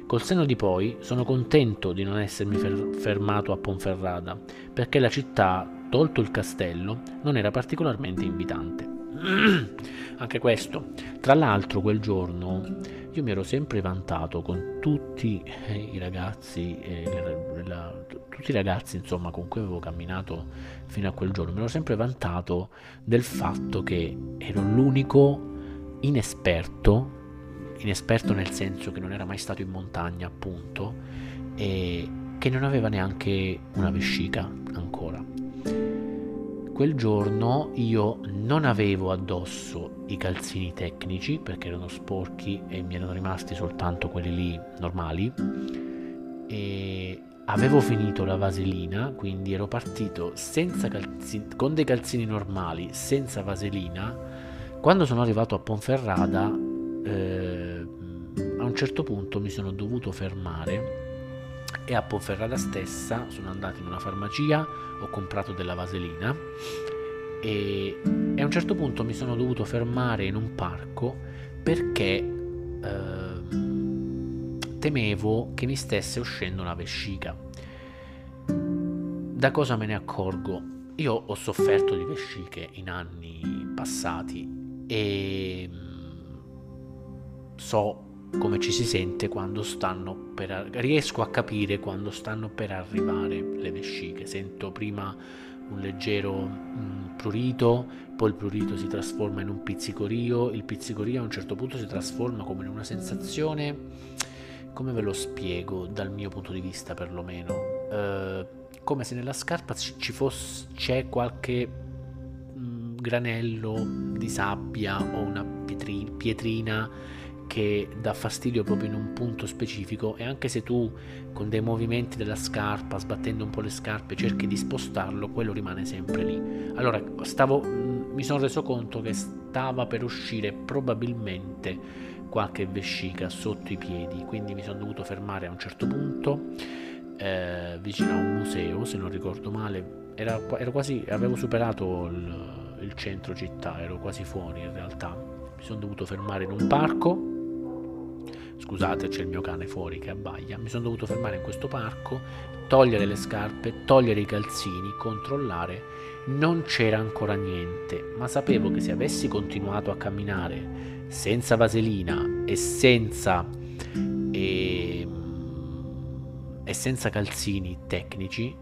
Col senno di poi sono contento di non essermi fer- fermato a Ponferrada, perché la città, tolto il castello, non era particolarmente invitante. Anche questo. Tra l'altro quel giorno io mi ero sempre vantato con tutti i ragazzi, eh, la, tutti i ragazzi insomma con cui avevo camminato fino a quel giorno, mi ero sempre vantato del fatto che ero l'unico inesperto inesperto nel senso che non era mai stato in montagna, appunto, e che non aveva neanche una vescica ancora. Quel giorno io non avevo addosso i calzini tecnici perché erano sporchi e mi erano rimasti soltanto quelli lì normali e avevo finito la vaselina, quindi ero partito calzini, con dei calzini normali, senza vaselina. Quando sono arrivato a Ponferrada eh, a un certo punto mi sono dovuto fermare e a Ponferrada stessa sono andato in una farmacia, ho comprato della vaselina e, e, a un certo punto mi sono dovuto fermare in un parco perché eh, temevo che mi stesse uscendo una vescica. Da cosa me ne accorgo? Io ho sofferto di vesciche in anni passati e so come ci si sente quando stanno per riesco a capire quando stanno per arrivare le vesciche. Sento prima un leggero mm, prurito poi il prurito si trasforma in un pizzicorio il pizzicorio a un certo punto si trasforma come in una sensazione come ve lo spiego dal mio punto di vista perlomeno? Eh, come se nella scarpa ci fosse c'è qualche mm, granello di sabbia o una pietrina che dà fastidio proprio in un punto specifico e anche se tu con dei movimenti della scarpa, sbattendo un po' le scarpe, cerchi di spostarlo, quello rimane sempre lì. Allora, stavo, mm, mi sono reso conto che stava per uscire probabilmente qualche vescica sotto i piedi, quindi mi sono dovuto fermare a un certo punto eh, vicino a un museo, se non ricordo male. Era, ero quasi, avevo superato il, il centro città, ero quasi fuori in realtà. Mi sono dovuto fermare in un parco Scusate, c'è il mio cane fuori che abbaia. Mi sono dovuto fermare in questo parco, togliere le scarpe, togliere i calzini, controllare. Non c'era ancora niente, ma sapevo che se avessi continuato a camminare senza vaselina e senza e, ehm, e senza calzini tecnici,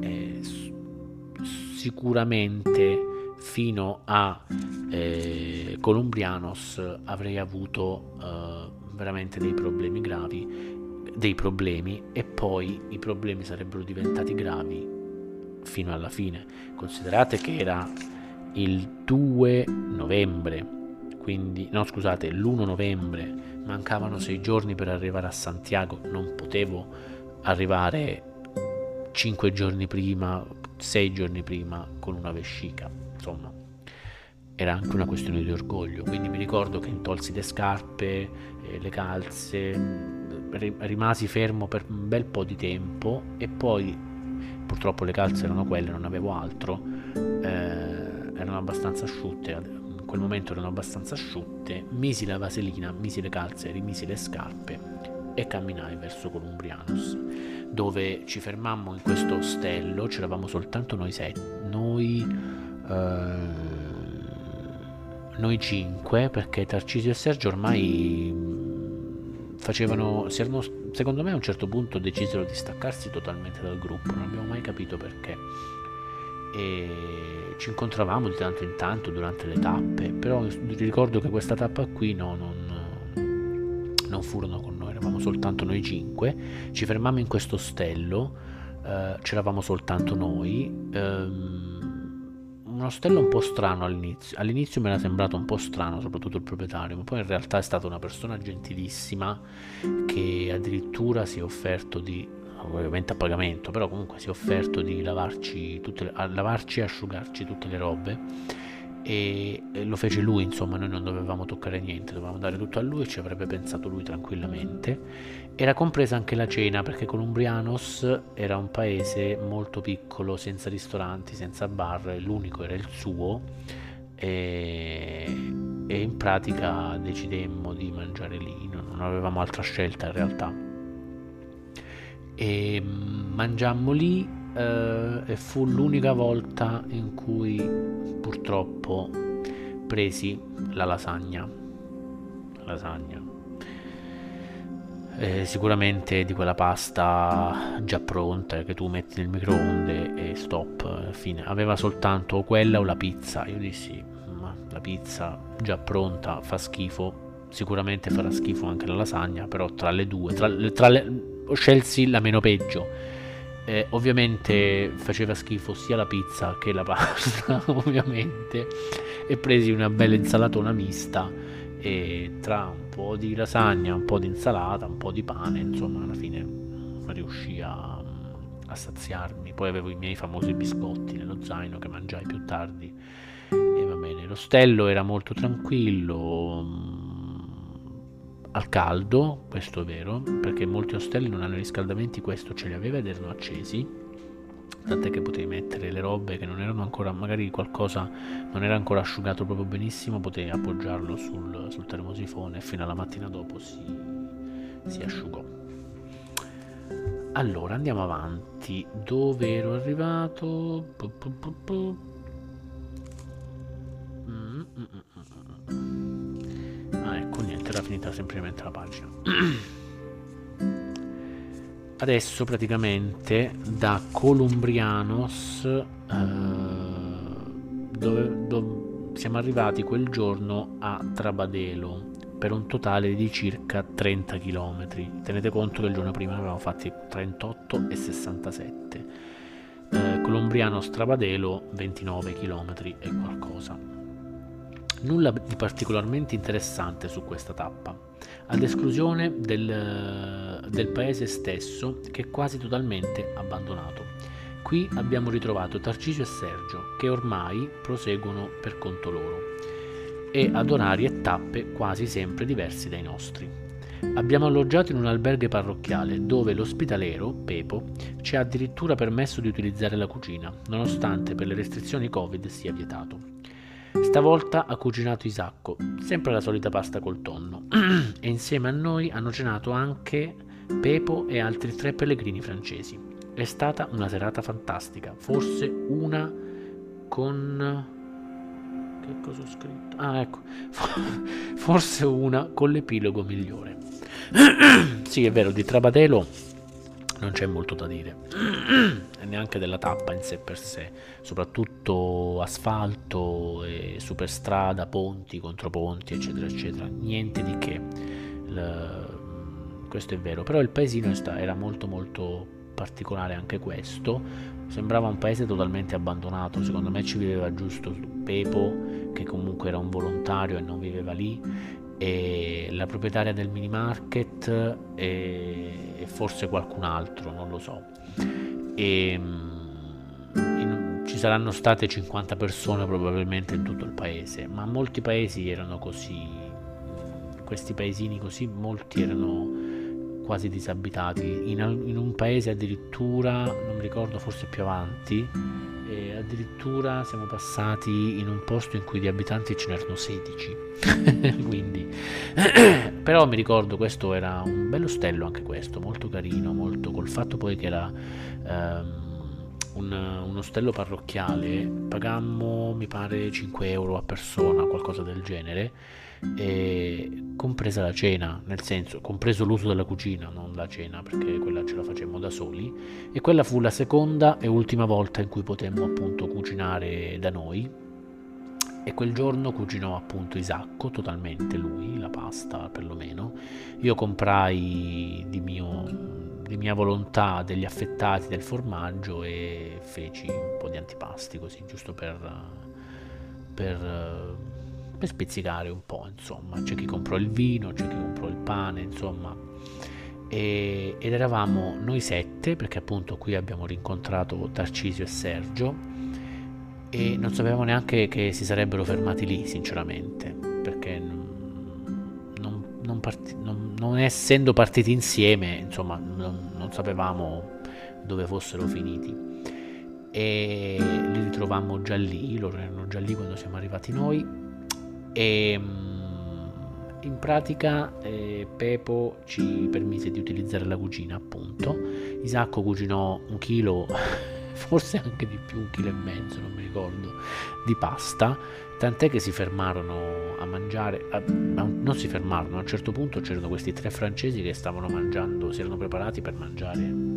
eh, sicuramente fino a eh, Columbrianos avrei avuto eh, veramente dei problemi gravi, dei problemi e poi i problemi sarebbero diventati gravi fino alla fine. Considerate che era il 2 novembre, quindi no scusate, l'1 novembre, mancavano sei giorni per arrivare a Santiago, non potevo arrivare 5 giorni prima, 6 giorni prima con una vescica, insomma era anche una questione di orgoglio, quindi mi ricordo che intolsi le scarpe, eh, le calze, rimasi fermo per un bel po' di tempo e poi purtroppo le calze erano quelle, non avevo altro, eh, erano abbastanza asciutte, in quel momento erano abbastanza asciutte, misi la vaselina, misi le calze, rimisi le scarpe e camminai verso Columbrianus, dove ci fermammo in questo ostello, c'eravamo soltanto noi sette, noi... Eh, noi cinque, perché Tarcisio e Sergio ormai facevano, erano, secondo me a un certo punto decisero di staccarsi totalmente dal gruppo, non abbiamo mai capito perché. E ci incontravamo di tanto in tanto durante le tappe, però ricordo che questa tappa qui no, non, non furono con noi, eravamo soltanto noi cinque, ci fermammo in questo ostello, eh, c'eravamo soltanto noi. Ehm, un ostello un po' strano all'inizio. All'inizio mi era sembrato un po' strano, soprattutto il proprietario, ma poi in realtà è stata una persona gentilissima che addirittura si è offerto di, ovviamente a pagamento, però comunque si è offerto di lavarci, tutte lavarci e asciugarci tutte le robe e, lo fece lui, insomma, noi non dovevamo toccare niente, dovevamo dare tutto a lui, ci avrebbe pensato lui tranquillamente. Era compresa anche la cena perché Columbrianos era un paese molto piccolo, senza ristoranti, senza bar, l'unico era il suo e, e in pratica decidemmo di mangiare lì, non avevamo altra scelta in realtà. E mangiammo lì eh, e fu l'unica volta in cui purtroppo presi la lasagna. lasagna. Eh, sicuramente di quella pasta già pronta che tu metti nel microonde e stop, fine. Aveva soltanto quella o la pizza. Io dissi, ma la pizza già pronta fa schifo. Sicuramente farà schifo anche la lasagna, però tra le due, tra, tra le, scelsi la meno peggio eh, ovviamente faceva schifo sia la pizza che la pasta, ovviamente, e presi una bella insalatona mista e tra un po' di lasagna, un po' di insalata, un po' di pane, insomma, alla fine riuscì a, a saziarmi. Poi avevo i miei famosi biscotti nello zaino che mangiai più tardi. E va bene, l'ostello era molto tranquillo al caldo, questo è vero, perché molti ostelli non hanno riscaldamenti, questo ce li aveva ed erano accesi, tant'è che potevi mettere le robe che non erano ancora, magari qualcosa non era ancora asciugato proprio benissimo, potevi appoggiarlo sul, sul termosifone e fino alla mattina dopo si, si asciugò. Allora andiamo avanti. Dove ero arrivato? Mm, mm, mm, era finita semplicemente la pagina. Adesso praticamente da Columbrianos eh, dove, dove siamo arrivati quel giorno a Trabadelo per un totale di circa 30 km. Tenete conto che il giorno prima ne avevamo fatti 38 e 67. Eh, Colombriano Strabadelo 29 km e qualcosa. Nulla di particolarmente interessante su questa tappa, ad esclusione del, del paese stesso che è quasi totalmente abbandonato. Qui abbiamo ritrovato Tarcisio e Sergio che ormai proseguono per conto loro e ad orari e tappe quasi sempre diversi dai nostri. Abbiamo alloggiato in un alberghe parrocchiale dove l'ospitalero, Pepo, ci ha addirittura permesso di utilizzare la cucina, nonostante per le restrizioni Covid sia vietato. Stavolta ha cucinato Isacco, sempre la solita pasta col tonno. e insieme a noi hanno cenato anche Pepo e altri tre pellegrini francesi. È stata una serata fantastica, forse una con... Che cosa ho scritto? Ah, ecco, forse una con l'epilogo migliore. sì, è vero, di Trabadelo non c'è molto da dire, e neanche della tappa in sé per sé, soprattutto asfalto, superstrada, ponti, controponti, eccetera, eccetera, niente di che. Il, questo è vero, però il paesino era molto molto particolare anche questo, sembrava un paese totalmente abbandonato, secondo me ci viveva giusto Pepo, che comunque era un volontario e non viveva lì, e la proprietaria del mini market e, e forse qualcun altro, non lo so. E, mm, in, ci saranno state 50 persone probabilmente in tutto il paese, ma molti paesi erano così, questi paesini così, molti erano quasi disabitati. In, in un paese addirittura, non mi ricordo, forse più avanti, e addirittura siamo passati in un posto in cui di abitanti ce n'erano 16 quindi però mi ricordo questo era un bello ostello anche questo molto carino molto col fatto poi che era ehm, un, un ostello parrocchiale, pagammo mi pare 5 euro a persona, qualcosa del genere, compresa la cena, nel senso, compreso l'uso della cucina, non la cena, perché quella ce la facemmo da soli, e quella fu la seconda e ultima volta in cui potemmo appunto cucinare da noi. E quel giorno cucinò appunto Isacco, totalmente lui, la pasta perlomeno. Io comprai di mio di mia volontà degli affettati del formaggio e feci un po' di antipasti così, giusto per, per, per spizzicare un po', insomma. C'è chi comprò il vino, c'è chi comprò il pane, insomma. E, ed eravamo noi sette, perché appunto qui abbiamo rincontrato Tarcisio e Sergio, e non sapevamo neanche che si sarebbero fermati lì, sinceramente, perché non, non, non, part- non essendo partiti insieme, insomma, non, non, sapevamo dove fossero finiti. E li ritrovammo già lì, loro erano già lì quando siamo arrivati noi. E mm, in pratica eh, Pepo ci permise di utilizzare la cucina, appunto. Isacco cucinò un chilo, forse anche di più, un chilo e mezzo, non mi ricordo, di pasta tant'è che si fermarono a mangiare, a, non si fermarono, a un certo punto c'erano questi tre francesi che stavano mangiando, si erano preparati per mangiare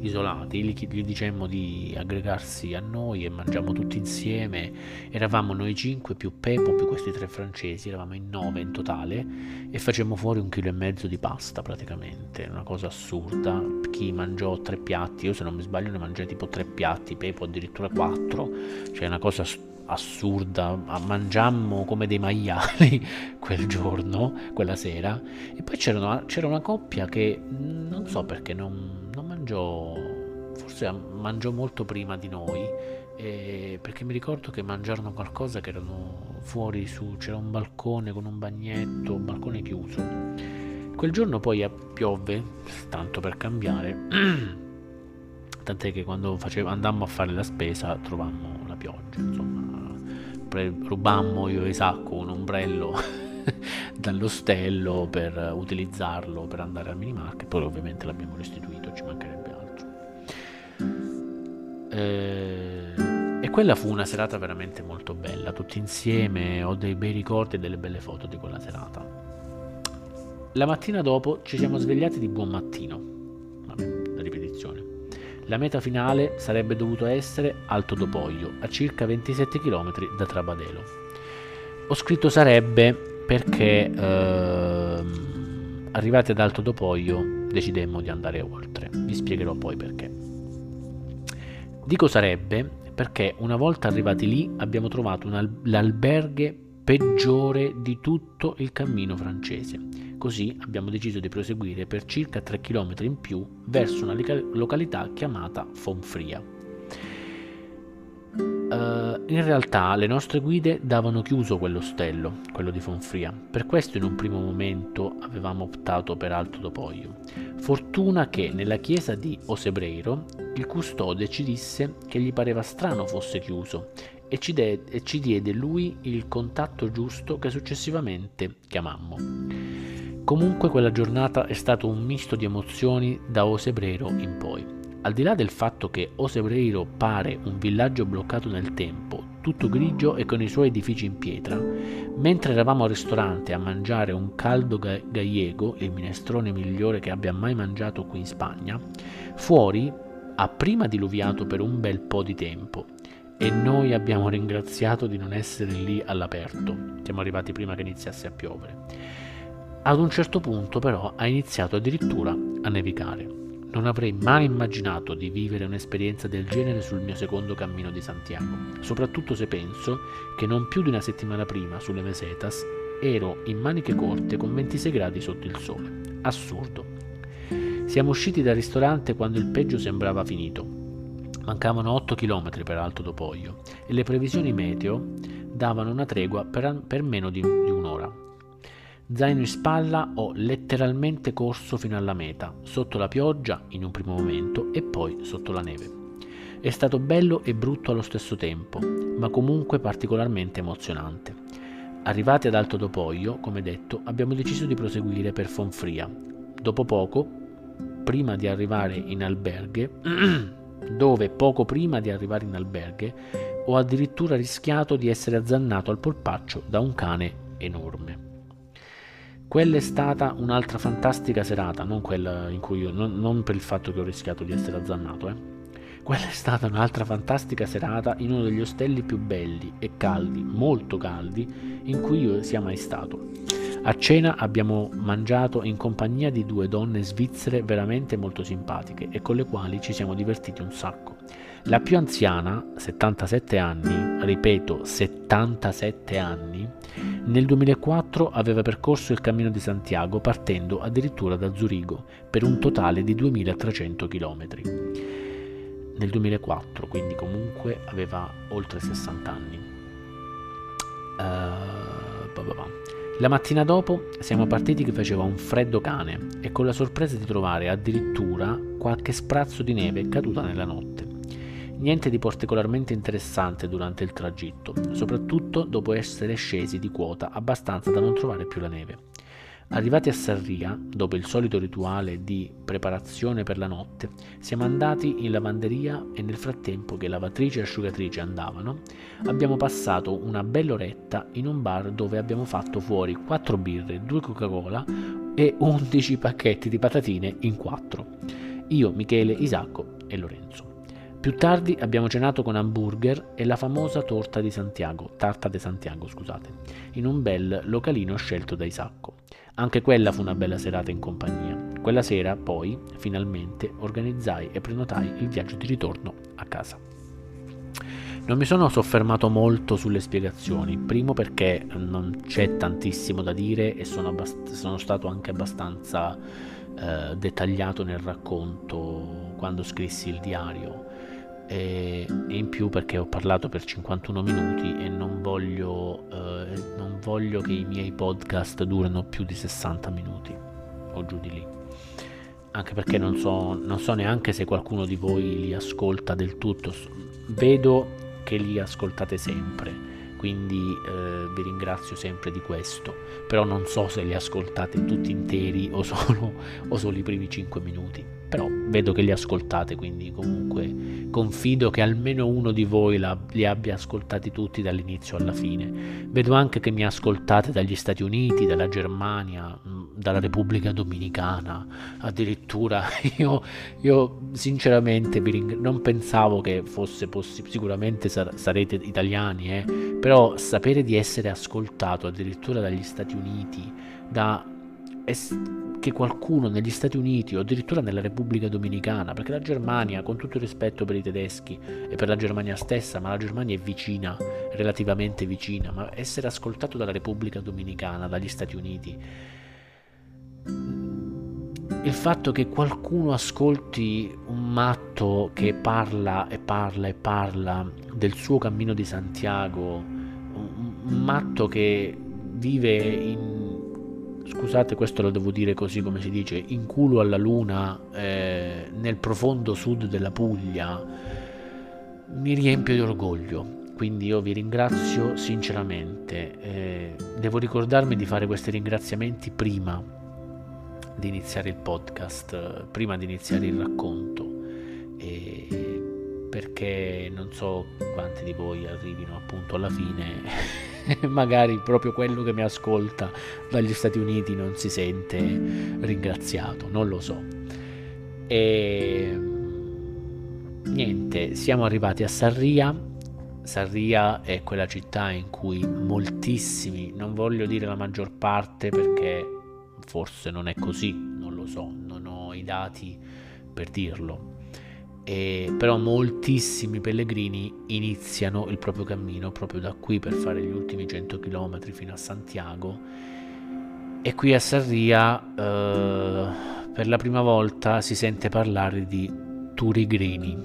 isolati, gli, dicemmo di aggregarsi a noi e mangiamo tutti insieme, eravamo noi cinque più Pepo più questi tre francesi, eravamo in nove in totale e facemmo fuori un chilo e mezzo di pasta praticamente, una cosa assurda, chi mangiò tre piatti, io se non mi sbaglio ne mangiai tipo tre piatti, Pepo addirittura quattro, cioè una cosa assurda. Assurda, mangiammo come dei maiali quel giorno, quella sera, e poi c'era una coppia che non so perché non mangiò, forse mangiò molto prima di noi, eh, perché mi ricordo che mangiarono qualcosa che erano fuori su, c'era un balcone con un bagnetto, un balcone chiuso. Quel giorno poi piove, tanto per cambiare, tant'è che quando facevo, andammo a fare la spesa trovammo la pioggia, insomma pre- rubammo io e Isacco un ombrello dall'ostello per utilizzarlo per andare al minimarket, poi ovviamente l'abbiamo restituito, e quella fu una serata veramente molto bella, tutti insieme, ho dei bei ricordi e delle belle foto di quella serata. La mattina dopo ci siamo svegliati di buon mattino, la ripetizione la meta finale sarebbe dovuto essere Alto Dopoglio, a circa 27 km da Trabadelo. Ho scritto sarebbe perché ehm, arrivati ad Alto Dopoglio decidemmo di andare oltre. Vi spiegherò poi perché. Dico sarebbe perché una volta arrivati lì abbiamo trovato al- l'alberghe peggiore di tutto il cammino francese Così abbiamo deciso di proseguire per circa 3 km in più verso una località chiamata Fonfria. Uh, in realtà le nostre guide davano chiuso quell'ostello, quello di Fonfria, per questo in un primo momento avevamo optato per Alto Dopoglio. Fortuna che nella chiesa di Osebreiro il custode ci disse che gli pareva strano fosse chiuso e ci, de- e ci diede lui il contatto giusto che successivamente chiamammo. Comunque quella giornata è stato un misto di emozioni da Osebreiro in poi. Al di là del fatto che Osebreiro pare un villaggio bloccato nel tempo, tutto grigio e con i suoi edifici in pietra, mentre eravamo al ristorante a mangiare un caldo ga- gallego, il minestrone migliore che abbia mai mangiato qui in Spagna, fuori ha prima diluviato per un bel po' di tempo e noi abbiamo ringraziato di non essere lì all'aperto. Siamo arrivati prima che iniziasse a piovere. Ad un certo punto però ha iniziato addirittura a nevicare. Non avrei mai immaginato di vivere un'esperienza del genere sul mio secondo cammino di Santiago, soprattutto se penso che non più di una settimana prima sulle Mesetas ero in maniche corte con 26 gradi sotto il sole. Assurdo. Siamo usciti dal ristorante quando il peggio sembrava finito. Mancavano 8 km per Alto Dopoglio e le previsioni meteo davano una tregua per, per meno di, di un'ora. Zaino in spalla ho letteralmente corso fino alla meta, sotto la pioggia in un primo momento e poi sotto la neve. È stato bello e brutto allo stesso tempo, ma comunque particolarmente emozionante. Arrivati ad Alto Dopoglio, come detto, abbiamo deciso di proseguire per Fonfria. Dopo poco, prima di arrivare in alberghe, dove poco prima di arrivare in alberghe ho addirittura rischiato di essere azzannato al polpaccio da un cane enorme. Quella è stata un'altra fantastica serata, non quella in cui io, non, non per il fatto che ho rischiato di essere azzannato, eh. Quella è stata un'altra fantastica serata in uno degli ostelli più belli e caldi, molto caldi, in cui io sia mai stato. A cena abbiamo mangiato in compagnia di due donne svizzere veramente molto simpatiche e con le quali ci siamo divertiti un sacco. La più anziana, 77 anni, ripeto 77 anni, nel 2004 aveva percorso il Cammino di Santiago partendo addirittura da Zurigo per un totale di 2300 km nel 2004, quindi comunque aveva oltre 60 anni. Uh, la mattina dopo siamo partiti che faceva un freddo cane e con la sorpresa di trovare addirittura qualche sprazzo di neve caduta nella notte. Niente di particolarmente interessante durante il tragitto, soprattutto dopo essere scesi di quota abbastanza da non trovare più la neve. Arrivati a Sarria, dopo il solito rituale di preparazione per la notte, siamo andati in lavanderia e nel frattempo che lavatrice e asciugatrice andavano, abbiamo passato una bella oretta in un bar dove abbiamo fatto fuori 4 birre, 2 Coca-Cola e 11 pacchetti di patatine in 4. Io, Michele, Isacco e Lorenzo. Più tardi abbiamo cenato con hamburger e la famosa torta di Santiago, tarta de Santiago, scusate, in un bel localino scelto da Isacco. Anche quella fu una bella serata in compagnia. Quella sera, poi, finalmente, organizzai e prenotai il viaggio di ritorno a casa. Non mi sono soffermato molto sulle spiegazioni, primo perché non c'è tantissimo da dire e sono, abbast- sono stato anche abbastanza eh, dettagliato nel racconto quando scrissi il diario e, in più perché ho parlato per 51 minuti e non voglio, eh, non voglio che i miei podcast durino più di 60 minuti o giù di lì. Anche perché non so, non so neanche se qualcuno di voi li ascolta del tutto. Vedo che li ascoltate sempre quindi eh, vi ringrazio sempre di questo. Però non so se li ascoltate tutti interi o solo, o solo i primi 5 minuti però vedo che li ascoltate, quindi comunque confido che almeno uno di voi la, li abbia ascoltati tutti dall'inizio alla fine. Vedo anche che mi ascoltate dagli Stati Uniti, dalla Germania, mm, dalla Repubblica Dominicana, addirittura io, io sinceramente non pensavo che fosse possibile, sicuramente sar- sarete italiani, eh? però sapere di essere ascoltato addirittura dagli Stati Uniti, da... Es- che qualcuno negli Stati Uniti o addirittura nella Repubblica Dominicana, perché la Germania, con tutto il rispetto per i tedeschi e per la Germania stessa, ma la Germania è vicina, relativamente vicina, ma essere ascoltato dalla Repubblica Dominicana, dagli Stati Uniti, il fatto che qualcuno ascolti un matto che parla e parla e parla del suo cammino di Santiago, un matto che vive in scusate questo lo devo dire così come si dice, in culo alla luna eh, nel profondo sud della Puglia, mi riempie di orgoglio. Quindi io vi ringrazio sinceramente. Eh, devo ricordarmi di fare questi ringraziamenti prima di iniziare il podcast, prima di iniziare il racconto. Perché non so quanti di voi arrivino appunto alla fine magari proprio quello che mi ascolta dagli Stati Uniti non si sente ringraziato, non lo so. E niente, siamo arrivati a Sarria. Sarria è quella città in cui moltissimi, non voglio dire la maggior parte perché forse non è così, non lo so, non ho i dati per dirlo e però moltissimi pellegrini iniziano il proprio cammino proprio da qui per fare gli ultimi 100 km fino a Santiago. E qui a Sarria eh, per la prima volta si sente parlare di turigrini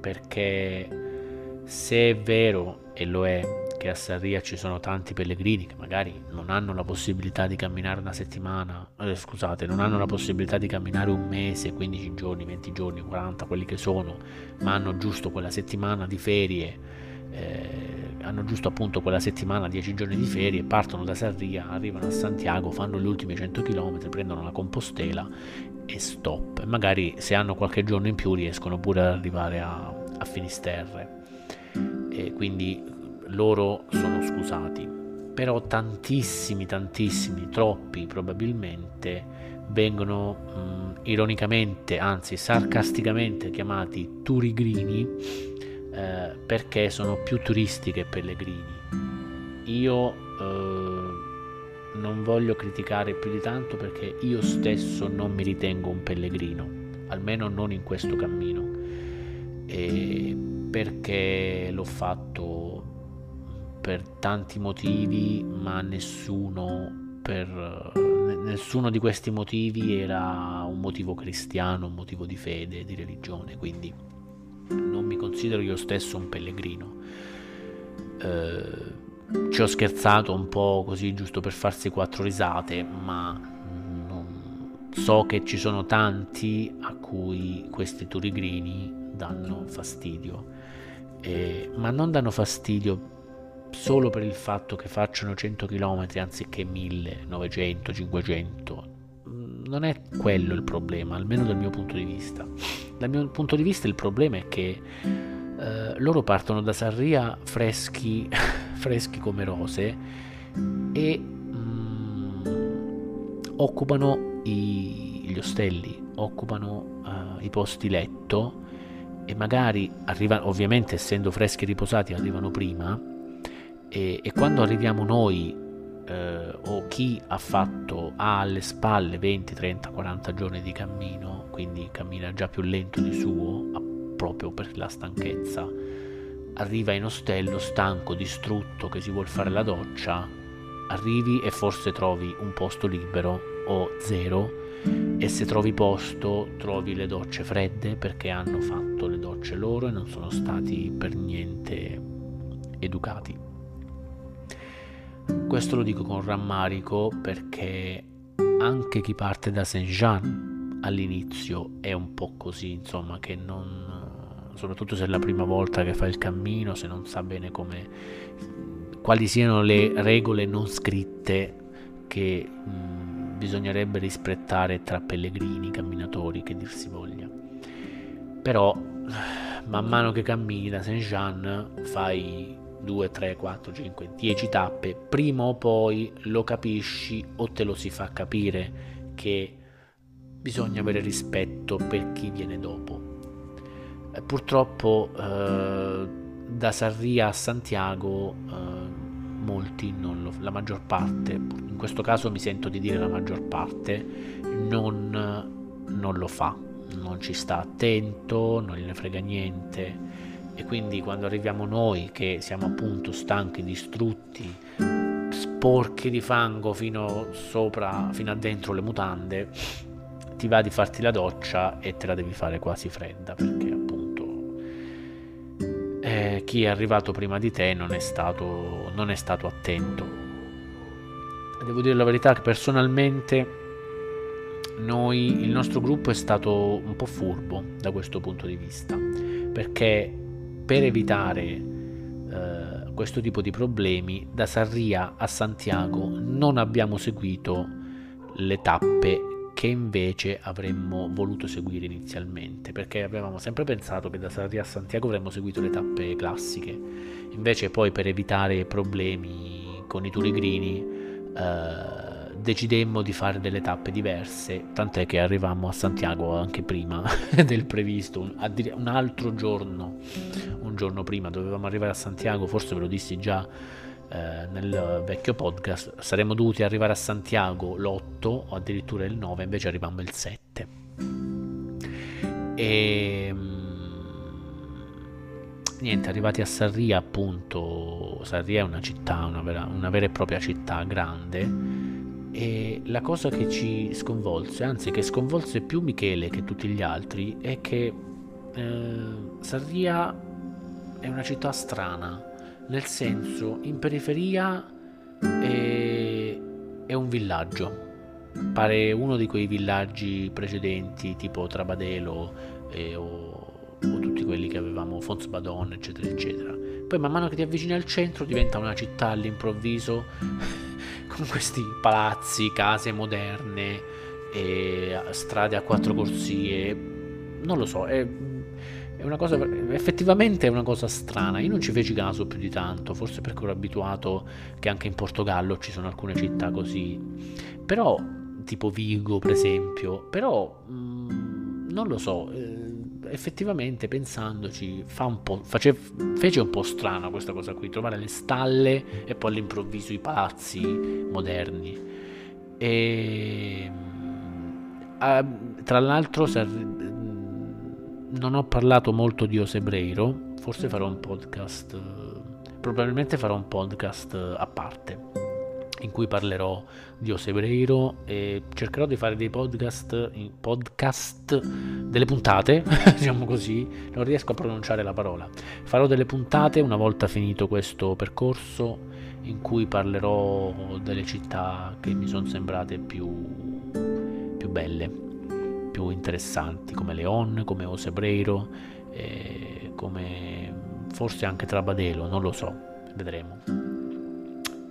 perché se è vero e lo è che a Sarria ci sono tanti pellegrini che magari non hanno la possibilità di camminare una settimana, eh, scusate, non hanno la possibilità di camminare un mese, 15 giorni, 20 giorni, 40, quelli che sono, ma hanno giusto quella settimana di ferie eh, hanno giusto appunto quella settimana, 10 giorni di ferie, partono da Sarria, arrivano a Santiago, fanno gli ultimi 100 km, prendono la Compostela e stop. Magari se hanno qualche giorno in più riescono pure ad arrivare a, a Finisterre. E quindi loro sono scusati. Però tantissimi, tantissimi, troppi probabilmente vengono mh, ironicamente, anzi sarcasticamente chiamati turigrini eh, perché sono più turisti che pellegrini. Io eh, non voglio criticare più di tanto perché io stesso non mi ritengo un pellegrino, almeno non in questo cammino, e perché l'ho fatto per tanti motivi, ma nessuno per nessuno di questi motivi era un motivo cristiano, un motivo di fede, di religione, quindi non mi considero io stesso un pellegrino. Eh, ci ho scherzato un po' così giusto per farsi quattro risate, ma so che ci sono tanti a cui questi turigrini danno fastidio. Eh, ma non danno fastidio solo per il fatto che facciano 100 km anziché 1000, 900, 500. Non è quello il problema, almeno dal mio punto di vista. Dal mio punto di vista il problema è che eh, loro partono da Sarria freschi, freschi come rose e mm, occupano i, gli ostelli, occupano uh, i posti letto e magari arrivano, ovviamente essendo freschi e riposati arrivano prima e, e quando arriviamo noi eh, o chi ha fatto ha alle spalle 20, 30, 40 giorni di cammino, quindi cammina già più lento di suo, proprio per la stanchezza, arriva in ostello stanco, distrutto, che si vuol fare la doccia, arrivi e forse trovi un posto libero o zero e se trovi posto trovi le docce fredde perché hanno fatto le docce loro e non sono stati per niente educati. Questo lo dico con rammarico perché anche chi parte da Saint-Jean all'inizio è un po' così, insomma, che non soprattutto se è la prima volta che fa il cammino, se non sa bene come quali siano le regole non scritte che mh, bisognerebbe rispettare tra pellegrini, camminatori, che dir si voglia. Però man mano che cammini da Saint-Jean fai 2, 3, 4, 5, 10 tappe, prima o poi lo capisci o te lo si fa capire che bisogna avere rispetto per chi viene dopo. Eh, purtroppo eh, da Sarria a Santiago eh, molti lo, la maggior parte, in questo caso mi sento di dire la maggior parte, non, non lo fa, non ci sta attento, non gliene frega niente e quindi quando arriviamo noi che siamo appunto stanchi, distrutti, sporchi di fango fino sopra, fino a dentro le mutande, ti va di farti la doccia e te la devi fare quasi fredda perché appunto eh, chi è arrivato prima di te non è stato, non è stato attento. Devo dire la verità che personalmente noi, il nostro gruppo è stato un po' furbo da questo punto di vista perché per evitare eh, questo tipo di problemi, da Sarria a Santiago non abbiamo seguito le tappe che invece avremmo voluto seguire inizialmente, perché avevamo sempre pensato che da Sarria a Santiago avremmo seguito le tappe classiche. Invece poi per evitare problemi con i turigrini eh, decidemmo di fare delle tappe diverse, tant'è che arrivammo a Santiago anche prima del previsto, un, un, altro giorno, un giorno prima. Dovevamo arrivare a Santiago, forse ve lo dissi già eh, nel vecchio podcast, saremmo dovuti arrivare a Santiago l'8 o addirittura il 9, invece arrivammo il 7. E niente, arrivati a Sarria appunto, Sarria è una città, una vera, una vera e propria città grande e la cosa che ci sconvolse, anzi che sconvolse più Michele che tutti gli altri, è che eh, Sarria è una città strana, nel senso in periferia è, è un villaggio, pare uno di quei villaggi precedenti tipo Trabadelo eh, o, o, tutti quelli che avevamo, Fonsbadon eccetera eccetera, poi man mano che ti avvicini al centro diventa una città all'improvviso con questi palazzi, case moderne, strade a quattro corsie, non lo so, è, è una cosa, effettivamente è una cosa strana, io non ci feci caso più di tanto, forse perché ero abituato che anche in Portogallo ci sono alcune città così, però tipo Vigo per esempio, però mh, mm, non lo so, eh, effettivamente pensandoci un face, fece un po' strano questa cosa qui, trovare le stalle e poi all'improvviso i palazzi moderni. E, uh, tra l'altro non ho parlato molto di Osebreiro, forse farò un podcast, probabilmente farò un podcast a parte in cui parlerò di Osebreiro e cercherò di fare dei podcast, podcast delle puntate, diciamo così, non riesco a pronunciare la parola. Farò delle puntate una volta finito questo percorso in cui parlerò delle città che mi sono sembrate più, più belle, più interessanti, come Leon, come Osebreiro, eh, come forse anche Trabadelo, non lo so, vedremo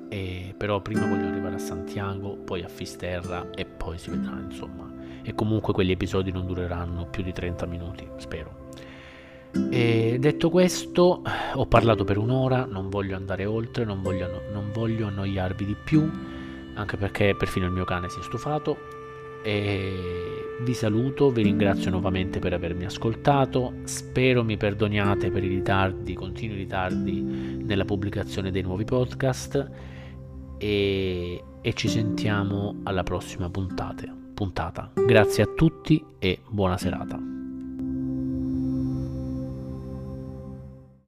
e però prima voglio arrivare a Santiago, poi a Fisterra e poi si vedrà insomma. E comunque quegli episodi non dureranno più di 30 minuti, spero. E detto questo, ho parlato per un'ora, non voglio andare oltre, non voglio, non voglio annoiarvi di più, anche perché perfino il mio cane si è stufato. E vi saluto, vi ringrazio nuovamente per avermi ascoltato, spero mi perdoniate per i ritardi, continui ritardi nella pubblicazione dei nuovi podcast e, e ci sentiamo alla prossima puntata. puntata. Grazie a tutti e buona serata.